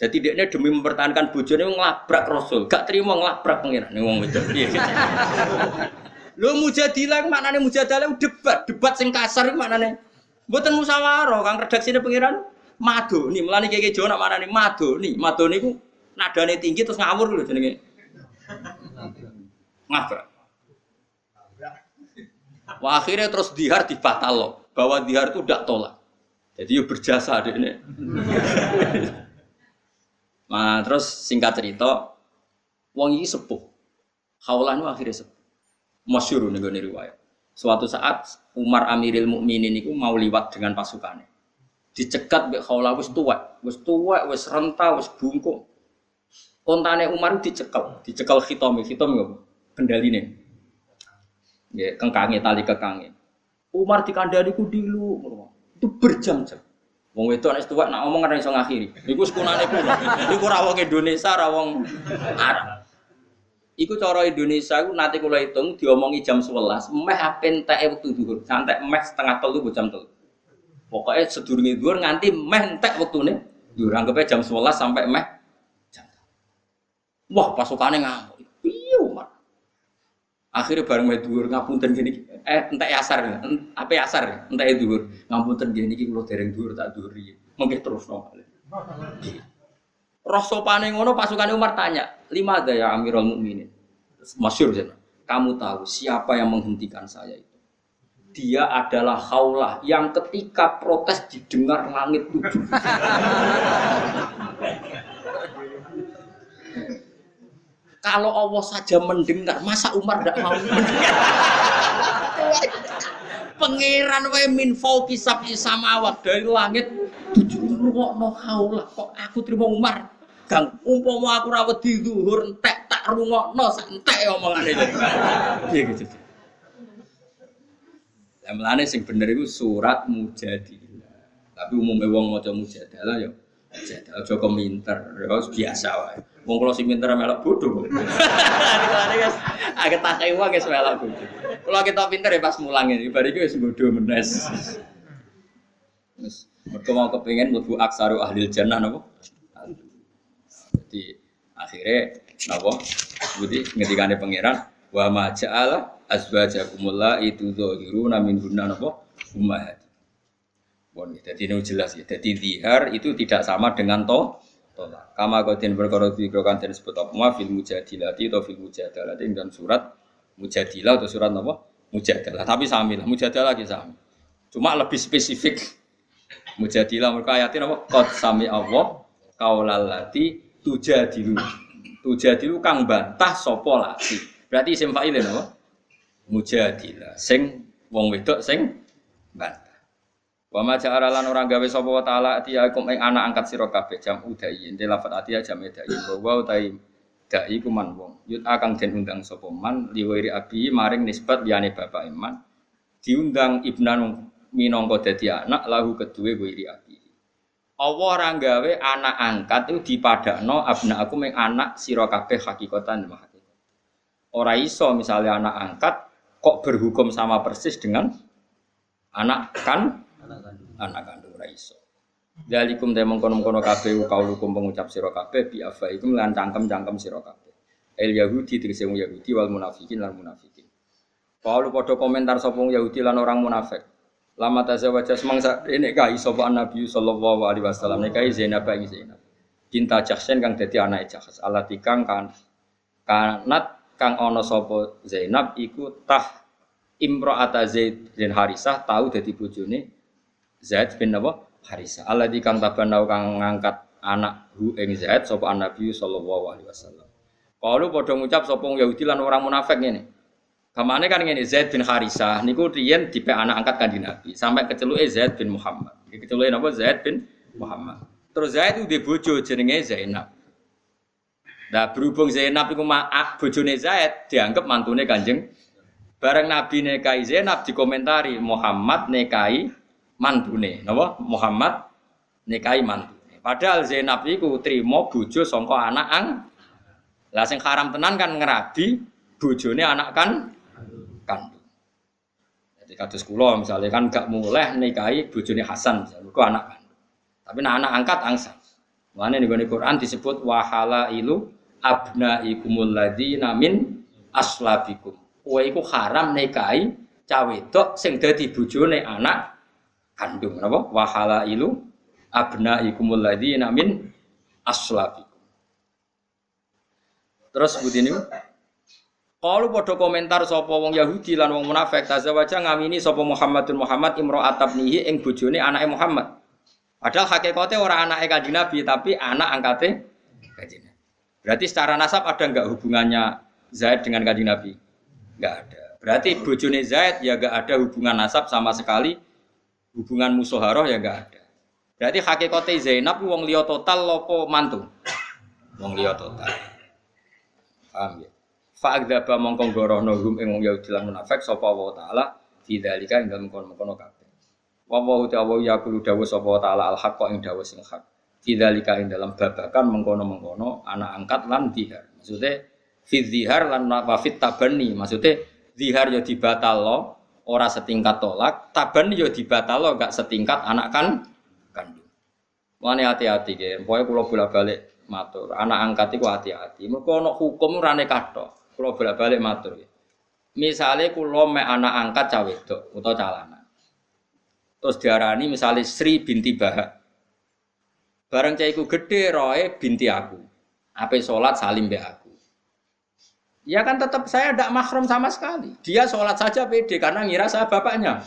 jadi dia demi mempertahankan bojone ngelabrak Rasul, gak terima ngelabrak pengiran nih wong itu. Lo mujadilah mana nih mujadilah debat, debat sing kasar mana nih? Buatan musyawarah, kang redaksi nih pengiran madu nih melani kayak Jawa mana nih madu nih madu nih ku nadane tinggi terus ngawur loh jenenge ngabrak. Wah akhirnya terus dihar dibatal loh, bahwa dihar itu udah tolak. Jadi yuk berjasa deh ini. Nah, terus singkat cerita, wong ini sepuh. Khawlah itu akhirnya sepuh. Masyur nih gue riwayat. Suatu saat Umar Amiril Mukminin itu mau liwat dengan pasukannya. Dicegat Mbak Khawlah wis tua, wis tua, wis renta, wis bungkung. Kontane Umar dicekel, dicekel khitom, khitom gue kendaline. Ya, kengkange tali kekange. Umar dikandani ku dilu, itu berjam-jam. Wong wedok nek tuwek nak ngomong ora iso ngakhiri. Iku sekunane kuno. Iku ora wong Indonesia, ora wong Arab. Iku cara Indonesia iku nanti kula hitung diomongi jam 11, meh ape enteke wektu dhuwur. Santai meh setengah telu jam telu. Pokoknya sedurunge dhuwur nganti meh entek wektune. Dhuwur anggape jam 11 sampai meh jam. Wah, pasukane ngamuk. Akhirnya bareng wae dhuwur ngapunten gini, eh entek asar, apa asar, entek dhuwur. Ngapunten gini iki kula dereng dhuwur tak dhuwuri. Mengke terus no. Roh sopane ngono pasukan Umar tanya, lima ada ya Amirul Mukminin. Masyur sana. Kamu tahu siapa yang menghentikan saya itu? Dia adalah Khaulah yang ketika protes didengar langit tujuh. Kalau Allah saja mendengar, masa Umar tidak mau mendengar? Pangeran wae min fauqi sab'i samawat dari langit tujuh rungokno haula kok aku terima Umar. Kang umpama aku ra wedi zuhur entek tak rungokno entek omongane. Piye gitu. Lah melane sing bener surat mujadilah. Tapi umumnya wong maca mujadalah ya mujadalah aja komentar ya biasa wae. Wong kula sing pinter melok bodho. guys, agak tak kaya guys melok bodho. Kalau kita pinter ya pas mulang ini, bari wis bodho menes. Wis mergo mau kepengin mlebu aksaru ahli jannah napa? Jadi akhirnya napa? Budi ngendikane pangeran wa ma ja'ala azwajakumul la itu dzahiruna min hunna napa? Ummahat. Bon, jadi ini jelas ya. Jadi zihar itu tidak sama dengan toh tolak. Kama kodin berkoro dikro kanten sebut apa ma fil mujadilati atau fil mujadalati dan surat mujadilah atau surat apa? Mujadalah. Tapi sami lah, mujadalah lagi sami. Cuma lebih spesifik. Mujadilah mereka ayatin apa? Qad sami Allah kaulalati tujadilu. Tujadilu kang bantah sopo lati. Berarti isim fa'ilin apa? Mujadilah. Sing wong wedok sing bantah. Wa ma ja'ala lan ora gawe sapa wa ta'ala atiyakum ing anak angkat sira kabeh jam udai. Ente lafat atiya jam udai. Wa utai dai iku man wong yut akang den undang sapa man liwiri abi maring nisbat liyane bapak iman diundang ibnan minangka dadi anak lahu kedue wiri abi Allah ora gawe anak angkat itu dipadakno abna aku meng anak sira kabeh hakikatan mah Ora iso misalnya anak angkat kok berhukum sama persis dengan anak kan anak kandung ora iso. Dalikum te mengkono-kono kabeh kaulukum pengucap sira kabeh bi afaikum lan cangkem-cangkem sira kabeh. El Yahudi tegese wong Yahudi wal munafikin lan munafikin. Kalau padha komentar sapa Yahudi lan orang munafik. Lama tazawwaja semangsa ini kai sapa Nabi sallallahu alaihi wasallam kai Zainab ing Zainab. Cinta Jahsen kang dadi anake Jahs. Allah tikang kan kanat kang ana sapa Zainab iku tah imra'ata Zaid bin Harisah tahu dadi bojone Zaid bin apa Harisa. Allah di kang tabanau kang ngangkat anak hu ing Zaid sapa Nabi sallallahu alaihi wasallam. Kalau padha ngucap sapa Yahudi lan orang munafik ngene. Kamane kan ngene Zaid bin Harisa niku riyen dipe anak angkat kanjeng Nabi sampai keceluke Zaid bin Muhammad. Keceluke napa Zaid bin Muhammad. Terus Zaid itu di bojo jenenge Zainab. Nah berhubung Zainab itu maaf bojone Zaid dianggap mantune kanjeng. Bareng Nabi nekai Zainab dikomentari Muhammad nekai mantune, napa? Muhammad nikahi mantune. Padahal Zainab iku trimo bojo sangka anak ang. Lah sing haram tenan kan ngerabi bojone anak kan kandung. Jadi kados kula misalnya kan gak mulai nikahi bojone Hasan, kok anak kandung. Tapi nah anak angkat angsa. Mana nih Quran disebut wahala ilu abnaikumul ladina min aslabikum. Kowe haram nikahi cawe dok sing dadi bojone anak kandung napa wahala ilu abna ikumul ladzina min aslabi terus budini kalau pada komentar sapa wong Yahudi lan wong munafik tazawaja ngamini sapa Muhammadun Muhammad imra'at tabnihi ing bojone anake Muhammad. Padahal hakikatnya orang anaknya kanjeng Nabi tapi anak angkatnya. Berarti secara nasab ada enggak hubungannya Zaid dengan kanjeng Nabi? Enggak ada. Berarti bojone Zaid ya enggak ada hubungan nasab sama sekali hubungan musuharoh ya enggak ada. Berarti hakikate Zainab wong liya total lopo mantu? Wong liya total. Paham ya? Fa'adzaba mongko gorono hum ing wong Yahudi lan munafik sapa wa taala fi dzalika ing dalem kono-kono kabeh. Wa wa ta'ala yaqulu dawu sapa taala al haqqa ing dawu sing hak. Fi ing dalam babakan mengkono-mengkono anak angkat lan dihar. Maksudnya fi lan wa fit tabani. Maksudnya dihar ya dibatalno ora setingkat tolak, taban yo dibatalo gak setingkat anak kan kandung. Wani hati-hati ge, pokoke kula bolak-balik matur, anak angkat iku hati-hati. Mergo ana hukum rane kathok. Kula bolak-balik matur. Misale kula mek anak angkat cah wedok utawa calana. Terus diarani misalnya Sri binti Bahak. Bareng cah iku gedhe roe binti aku. Ape salat salim be aku. Ya kan tetap saya tidak mahrum sama sekali. Dia sholat saja pede karena ngira saya bapaknya.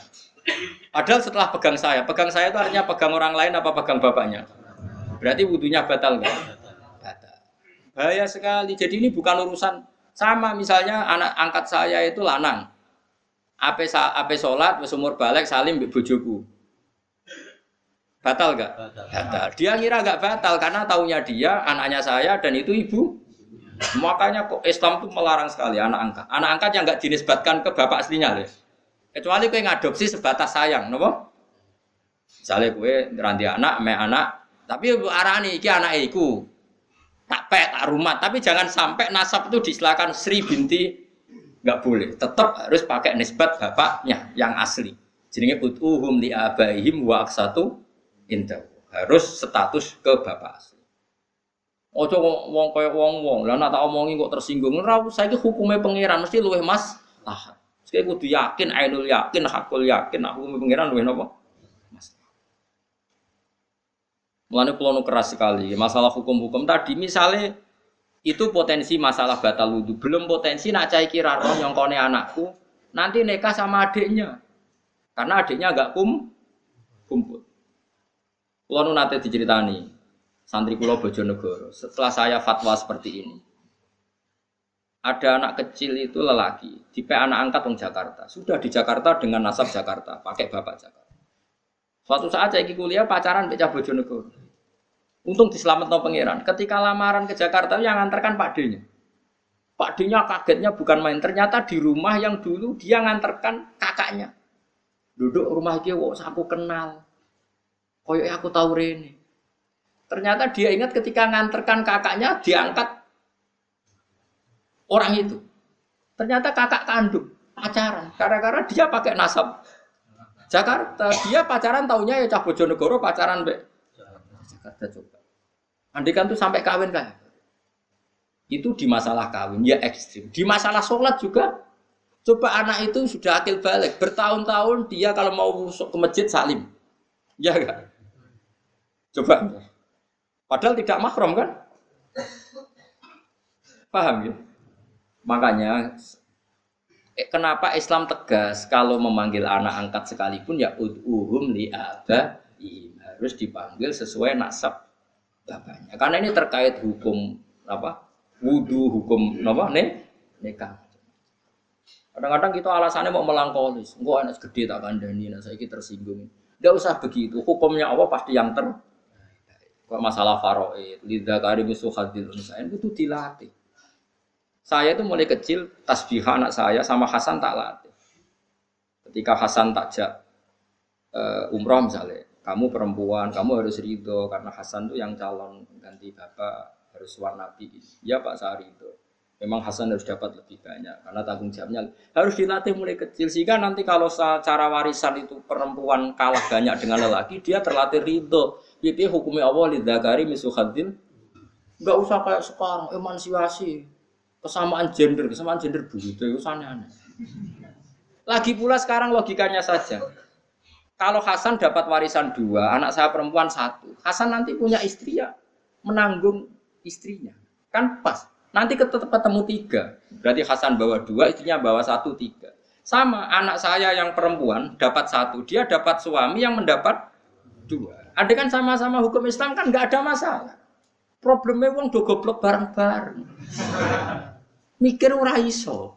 Padahal setelah pegang saya, pegang saya itu artinya pegang orang lain apa pegang bapaknya? Berarti wudhunya batal nggak? Batal. Bahaya sekali. Jadi ini bukan urusan sama misalnya anak angkat saya itu lanang. Ape ape sholat, umur balik salim bojoku. Batal nggak? Batal. Dia ngira nggak batal karena taunya dia anaknya saya dan itu ibu Makanya kok Islam itu melarang sekali anak angkat. Anak angkat yang nggak dinisbatkan ke bapak aslinya, les. Kecuali kue ngadopsi sebatas sayang, nopo? Misalnya kue ranti anak, me anak, tapi arani iki anak iku tak pek tak rumah, tapi jangan sampai nasab itu disilakan Sri binti nggak boleh. Tetap harus pakai nisbat bapaknya yang asli. Jadi utuhum li abaihim wa aksatu intahu. Harus status ke bapak asli. Ojo wong kaya wong-wong. Lah nak tak omongi kok tersinggung. Ora saiki hukume pangeran mesti luwih Mas. Ah. Saya kudu yakin, ainul yakin, hakul yakin, aku hukume pangeran luwih napa? Mas. Mulane kula keras sekali masalah hukum-hukum tadi misalnya itu potensi masalah batal wudhu belum potensi nak cai kira roh anakku nanti nikah sama adiknya karena adiknya agak kum kumpul. Kulo nate diceritani santri Pulau Bojonegoro. Setelah saya fatwa seperti ini, ada anak kecil itu lelaki, tipe anak angkat di Jakarta. Sudah di Jakarta dengan nasab Jakarta, pakai bapak Jakarta. Suatu saat saya kuliah pacaran pecah Bojonegoro. Untung diselamat no pangeran. Ketika lamaran ke Jakarta yang antarkan Pak D-nya. Pak D-nya kagetnya bukan main. Ternyata di rumah yang dulu dia nganterkan kakaknya. Duduk rumah dia, wah aku kenal. Koyok aku tahu Rene. Ternyata dia ingat ketika nganterkan kakaknya diangkat orang itu. Ternyata kakak kandung pacaran. Karena-karena dia pakai nasab Jakarta. Dia pacaran taunya ya Cah Bojonegoro pacaran be Jakarta coba. Andikan tuh sampai kawin kan? Itu di masalah kawin ya ekstrim. Di masalah sholat juga. Coba anak itu sudah akil balik. Bertahun-tahun dia kalau mau ke masjid salim. Ya kan? Coba. Padahal tidak mahram kan? Paham ya? Makanya eh, kenapa Islam tegas kalau memanggil anak angkat sekalipun ya ud'uhum li harus dipanggil sesuai nasab bapaknya. Karena ini terkait hukum apa? wudhu hukum apa nih nikah kadang-kadang kita alasannya mau melangkolis enggak anak gede tak kandani nah saya tersinggung tidak usah begitu hukumnya apa pasti yang ter masalah faroid lidah karim suhadil unsain itu dilatih. Saya itu mulai kecil tasbih anak saya sama Hasan tak latih. Ketika Hasan takjak uh, umroh misalnya kamu perempuan kamu harus ridho karena Hasan tuh yang calon ganti bapak harus warna nabi ya Pak Sari itu memang Hasan harus dapat lebih banyak karena tanggung jawabnya harus dilatih mulai kecil sehingga nanti kalau secara warisan itu perempuan kalah banyak dengan lelaki dia terlatih ridho itu hukumnya Allah lidakari misuhadin nggak usah kayak sekarang emansipasi kesamaan gender kesamaan gender begitu itu aneh lagi pula sekarang logikanya saja kalau Hasan dapat warisan dua, anak saya perempuan satu, Hasan nanti punya istri ya menanggung istrinya. Kan pas. Nanti tetap ketemu tiga. Berarti Hasan bawa dua, istrinya bawa satu, tiga. Sama anak saya yang perempuan dapat satu, dia dapat suami yang mendapat dua. Ada kan sama-sama hukum Islam kan nggak ada masalah. Problemnya uang do goblok bareng-bareng. Mikir ora iso.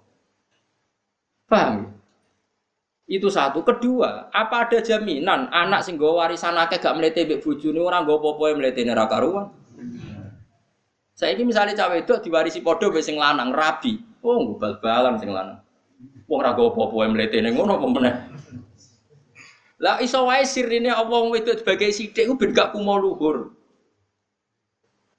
Paham? Itu satu. Kedua, apa ada jaminan anak sing warisan akeh gak mlete mbek bojone ora nggo apa-apa mletene ra karuan? Saya ini misalnya cawe itu diwarisi podo be sing lanang rabi. Oh, bal-balan sing lanang. Wong ora apa-apa mletene ngono apa. Lah iso wae sirine Allah itu sebagai sithik ku ben gak kumo luhur.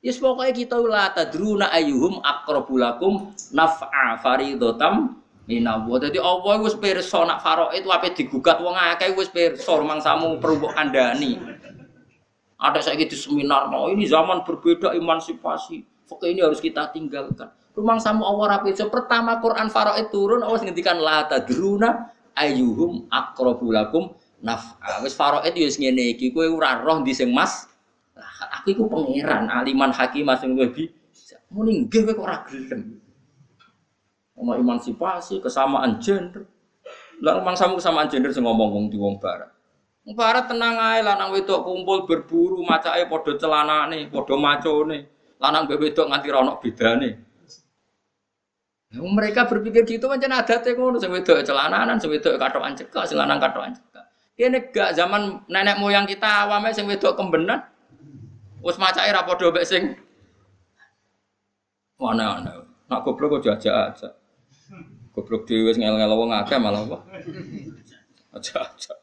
Yes pokoknya kita la tadruna ayyuhum aqrabulakum naf'a faridotam minawo. Dadi Allah wis pirsa nak itu apa digugat wong akeh wis pirsa mangsamu perlu kandhani. Ada saya gitu seminar, oh, ini zaman berbeda emansipasi. Oke ini harus kita tinggalkan. Rumang sama Allah rapi. So, pertama Quran Faraid turun, Allah ngendikan la tadruna ayyuhum akrobulakum naf'a. Wis Faraid yo ngene iki, kowe ora roh di sing Mas. Aku iku pangeran, aliman hakim sing kowe bi. Muni nggih kowe kok ora gelem. Ono emansipasi, kesamaan gender. Lah rumang sama kesamaan gender sing ngomong wong di wong barat. Barat tenang ae lanang wedok kumpul berburu macake padha celanane, padha macone. Lanang mbek wedok nganti ra ono bedane. Mereka berpikir gitu macam ada ngono sing wedok celananan, sing wedok katokan cekak, sing katokan cekak. Kene gak zaman nenek moyang kita awame sing wedok kembenan. Wis macake ra padha mbek sing mana ana. Nak goblok kok aja-aja. Goblok dhewe wis ngel-ngel wong akeh malah apa. Aja-aja.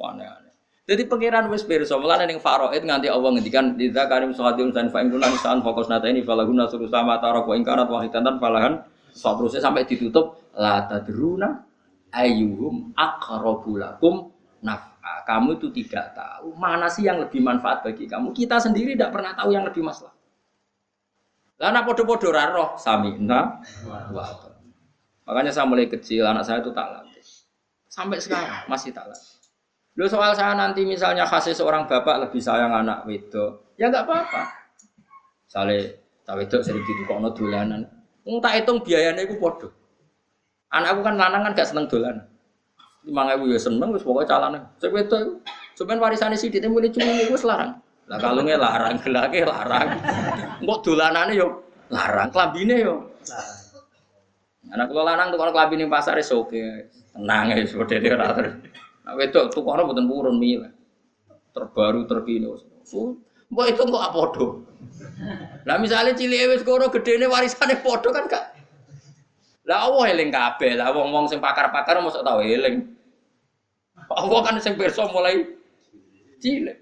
Aneh-aneh. Jadi pangeran wis pirsa, mulane ning faraid nganti Allah ngendikan lidza karim sahadim san fa san fokus nata ini falahuna suru sama tarak wa ingkarat wahidatan falahan sabruse sampai ditutup la tadruna ayyuhum aqrabu lakum naf'a. Kamu itu tidak tahu mana sih yang lebih manfaat bagi kamu. Kita sendiri tidak pernah tahu yang lebih masalah. Karena podo-podo roh sami'na wa Makanya saya mulai kecil anak saya itu tak latih. Sampai sekarang masih tak latih. Lo soal saya nanti misalnya kasih seorang bapak lebih sayang anak wedo, ya nggak apa-apa. Sale tak wedo sering kok dolanan. Wong tak hitung biayanya itu podo. Anakku kan lanang kan gak seneng dolanan. Lima ribu ya seneng, wis pokoknya calon. Cek wedo, cuman warisan sih dia mulai cuma itu larang. Lah kalungnya larang, gelake larang. Mbok dolanane yo larang, klambine yo. Anak kula lanang tuh kalau klambine pasar wis oke. Tenang ya, seperti itu Nah, wedok tukangnya buatan purun mila. Terbaru terkini. Mbok itu kok apa do? Lah misalnya cilik wis koro gedene warisane padha kan gak Lah Allah eling kabeh. Lah wong-wong sing pakar-pakar mosok tau eling. Allah kan sing pirsa mulai cilik.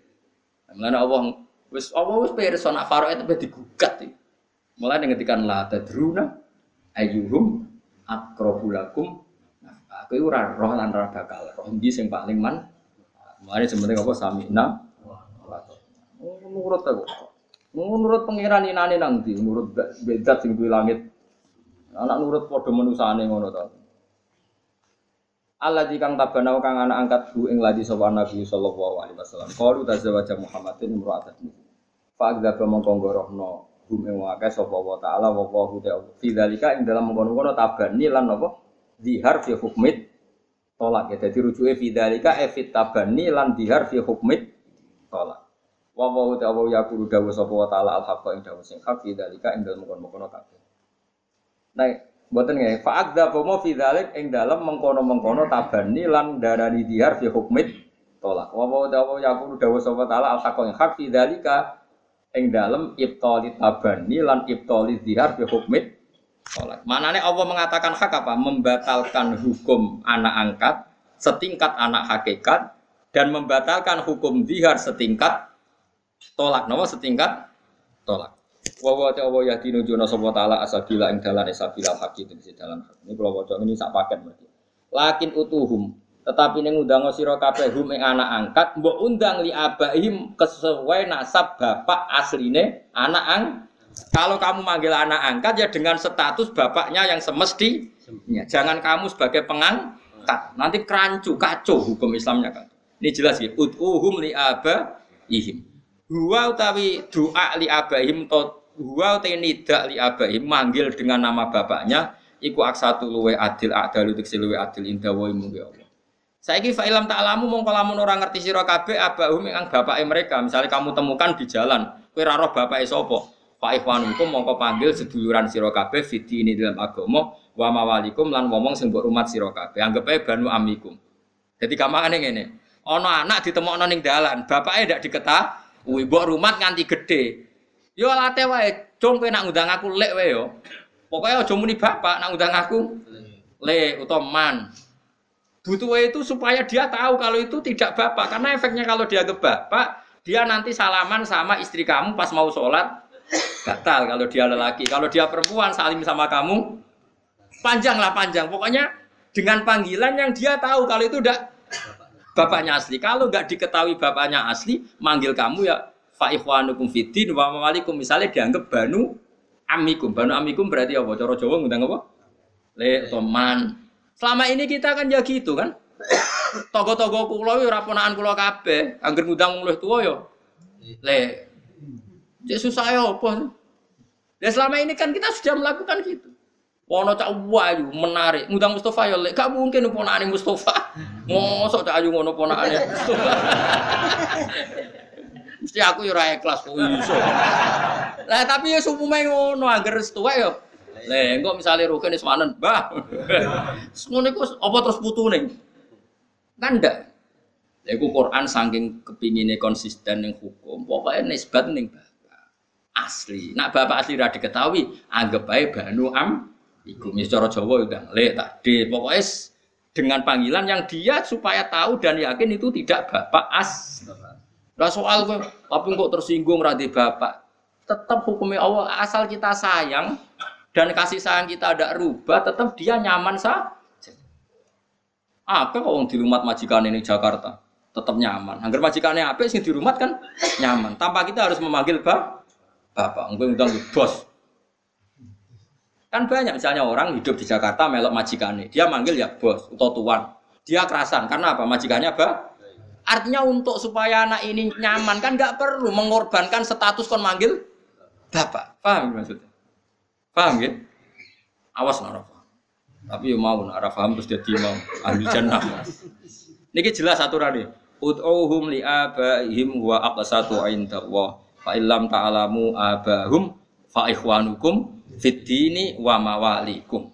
Mulane Allah wis Allah wis pirsa nak Faro itu digugat. Mulai ngetikan la tadruna ayyuhum aqrabu lakum. Aku ora roh lan ora bakal roh ndi sing paling man. Mulane sebenarnya apa samina. Oh, menurut aku. Menurut pangeran inane nang ndi? Menurut bedat sing duwe langit. Anak nurut padha manusane ngono to. Allah jikang tabana kang anak angkat bu ing ladi sapa Nabi sallallahu alaihi wasallam. Qalu tazawwaja Muhammadin imra'atan. Fa agdaba mongko ngorohno hum ing akeh sapa wa taala wa wa ta'ala. Fi dzalika ing dalam mengkono-kono tabani lan apa? Dihar fi hukmit tolak ya. Jadi rujuke fi dzalika e fi tabani lan dihar fi hukmit tolak. Wa wa ta'ala yaqulu dawu sapa wa taala al haqqa ing dawu sing hak fi dzalika ing dalam mengkono-kono kabeh. Nah, Mboten nggih, fa'adza bomo fi dzalik ing dalem mengkono-mengkono tabani lan darani dihar fi hukmit tolak. Wa wa dawa yaqulu dawa sapa taala al ing hak fi dzalika ing dalem ibtali tabani lan ibtali dihar fi hukmit tolak. Manane Allah mengatakan hak apa? Membatalkan hukum anak angkat setingkat anak hakikat dan membatalkan hukum dihar setingkat tolak. Napa setingkat tolak. Wa wa ta wa yahdinu juna sapa taala asabila ing dalan sabila haqi tegese dalan. Ini kula waca ini sak paket berarti. Lakin utuhum tetapi ning undang sira kabeh hum ing anak angkat mbok undang li abaihim kesesuai nasab bapak asline anak ang kalau kamu manggil anak angkat ya dengan status bapaknya yang semestinya. Jangan kamu sebagai pengangkat. Nanti kerancu, kacau hukum Islamnya kan. Ini jelas ya. Ud'uhum li abaihim. Huwa utawi doa li abaihim to Huwa te nida li abai manggil dengan nama bapaknya iku aksatu luwe adil adalu tiksi luwe adil indah wa imu ya Allah. Saiki fa ilam ta'lamu mongko lamun ora ngerti sira kabeh abahum ing bapake mereka. Misalnya kamu temukan di jalan, kowe ora roh bapake sapa? Fa ikhwanukum mongko panggil seduluran sira kabeh fiti ini dalam agama wa mawalikum lan ngomong sing mbok rumat sira kabeh. Anggap ae banu amikum. Jadi gampangane ngene. Ana anak ditemokno ning dalan, bapake ndak diketahui, mbok rumat nganti gede. Yo late wae, cung kowe nak ngundang aku lek wae yo. Pokoke aja muni bapak nak ngundang aku le utawa man. Butuh itu supaya dia tahu kalau itu tidak bapak karena efeknya kalau dia ke bapak dia nanti salaman sama istri kamu pas mau sholat batal kalau dia lelaki kalau dia perempuan salim sama kamu panjang lah panjang pokoknya dengan panggilan yang dia tahu kalau itu udah bapaknya asli kalau nggak diketahui bapaknya asli manggil kamu ya fa ikhwanukum fiddin wa mawalikum misalnya dianggap banu amikum. Banu amikum berarti apa? Cara Jawa ngundang apa? Le toman. Selama ini kita kan ya gitu kan. Togo-togo kula yo ora ponakan kula kabeh. Angger ngundang wong tua yo. Le. Cek susah ya apa? Ya selama ini kan kita sudah melakukan gitu. Wono cak wayu menarik, ngundang Mustafa ya lek gak mungkin ponakane Mustafa. Mosok cak ayu ngono ponakane Mustafa. Mesti aku yo ora ikhlas kok iso. Lah tapi ya umume ngono angger tuwek yo. Lah engko misale rugen wis manen, Mbah. Ngono iku apa terus putune? Kan ndak. Lha iku Quran saking kepingine konsisten ning hukum, pokoke nisbat ning bapak. Asli. Nak bapak asli ra diketahui, anggap bae banu am iku mis cara Jawa udah le tadi. Pokoknya dengan panggilan yang dia supaya tahu dan yakin itu tidak bapak as. Lah soal kowe tapi kok tersinggung radhi bapak. Tetap hukumnya Allah asal kita sayang dan kasih sayang kita ada rubah, tetap dia nyaman saja. Apa kok di rumah majikan ini Jakarta? Tetap nyaman. Angger majikannya apa sih di rumah kan nyaman. Tanpa kita harus memanggil bap bapak. Engko undang bos. Kan banyak misalnya orang hidup di Jakarta melok majikannya, dia manggil ya bos atau tuan. Dia kerasan karena apa? Majikannya apa? Artinya untuk supaya anak ini nyaman kan nggak perlu mengorbankan status kon manggil bapak. Paham maksudnya? Paham ya? Awas nara Tapi ya mau nara paham terus jadi mau ahli jannah. Niki jelas aturan ini. Ud'uhum li abaihim wa aqsatu inda Allah. Fa illam ta'alamu abahum fa ikhwanukum fid dini wa mawalikum.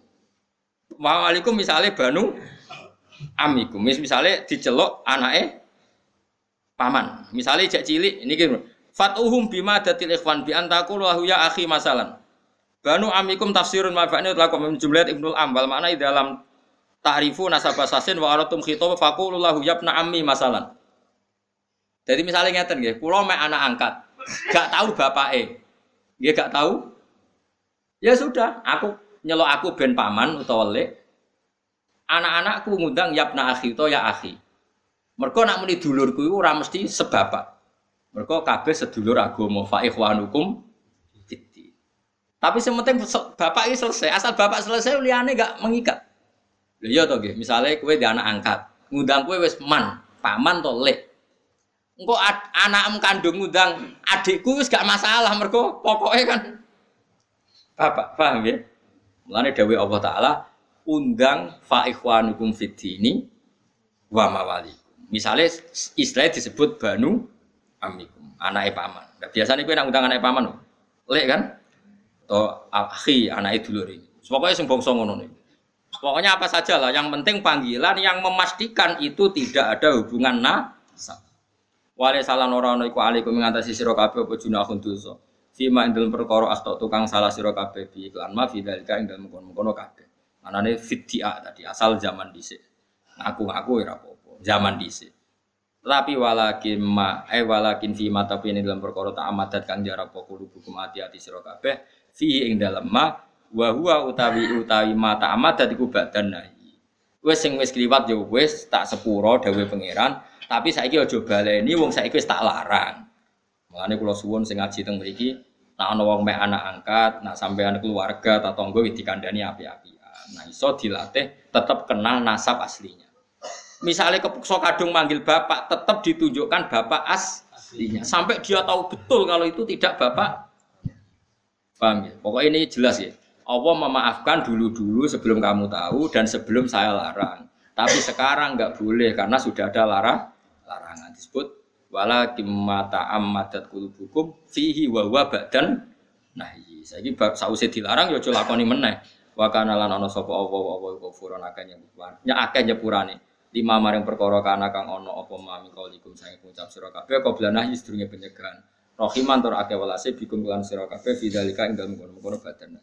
Mawalikum misalnya banu amikum. Misalnya dicelok anaknya paman. Misalnya cek cilik ini gitu. Fatuhum bima datil ikhwan bi antaku ya akhi masalan. Banu amikum tafsirun mafa'ni telah komen jumlah Ibnu Ambal mana di dalam ta'rifu nasabah sasin wa aratum khitab faqulu lahu yabna ammi masalan. Jadi misalnya ngeten nggih, kula mek anak angkat, gak tahu bapake. Nggih gak tahu? Ya sudah, aku nyelok aku ben paman utawa lek. Anak-anakku ngundang yabna akhi utawa ya akhi. Mergo nak muni dulurku iku ora mesti sebapak. Mergo kabeh sedulur agama fa ikhwanukum tapi sementing bapak ini selesai. Asal bapak selesai, liane gak mengikat. Lha iya to nggih, misale kowe di anak angkat, ngundang kowe wis man, paman to lek. Engko anakmu kandung ngundang adikku wis gak masalah mergo pokoknya kan bapak, paham ya? Mulane dawuh Allah taala undang fa ikhwanukum fid dini wa mawali. Misalnya istilah disebut banu amikum, anake paman. Nah, biasanya kowe nak undang anake paman, lek kan? atau akhi anak dulur ini. Pokoknya sing bangsa ngono. Pokoknya apa saja lah, yang penting panggilan yang memastikan itu tidak ada hubungan nasab. Wale salah orang iku alaikum mengatasi sira kabeh apa junahun dosa. Fima ing dalem perkara asta tukang salah sira kabeh bi iklan ma fi dalika ing dalem kono-kono kabeh. Anane fidya tadi asal zaman dhisik. Ngaku-ngaku ora apa-apa, zaman dhisik. Tapi walakin ma eh walakin fi mata tapi ini dalam perkara tak amadat kang jarap kudu hukum hati-hati sira kabeh fi ing dalem ma wa huwa utawi utawi mata amat dadi badan nahi. Wis sing wis kliwat ya wis tak sepuro dawuh pangeran, tapi saiki aja baleni wong saiki wis tak larang. Mulane kula suwun sing ngaji teng mriki nek ana wong mek anak angkat, nak sampean keluarga ta tangga wis dikandani api-apian. Nah iso dilatih tetap kenal nasab aslinya. Misalnya kepukso kadung manggil bapak, tetap ditunjukkan bapak aslinya. Sampai dia tahu betul kalau itu tidak bapak Paham ya? Pokoknya ini jelas ya. Allah memaafkan dulu-dulu sebelum kamu tahu dan sebelum saya larang. Tapi sekarang nggak boleh karena sudah ada larang larangan disebut wala kimata ammadat kulubukum fihi wa wa badan nahi. Saiki sause dilarang ya aja lakoni meneh. Wa kana lan ana sapa apa apa kufurun akeh nyepurane. Ya akeh nyepurane. Lima maring perkara kana kang ana apa mami kaulikum sange ngucap sira kabeh qabla nahi sedurunge penyegahan. Rohiman tur akeh walase bikum lan sira kabeh fidzalika ing dalem kono-kono badan.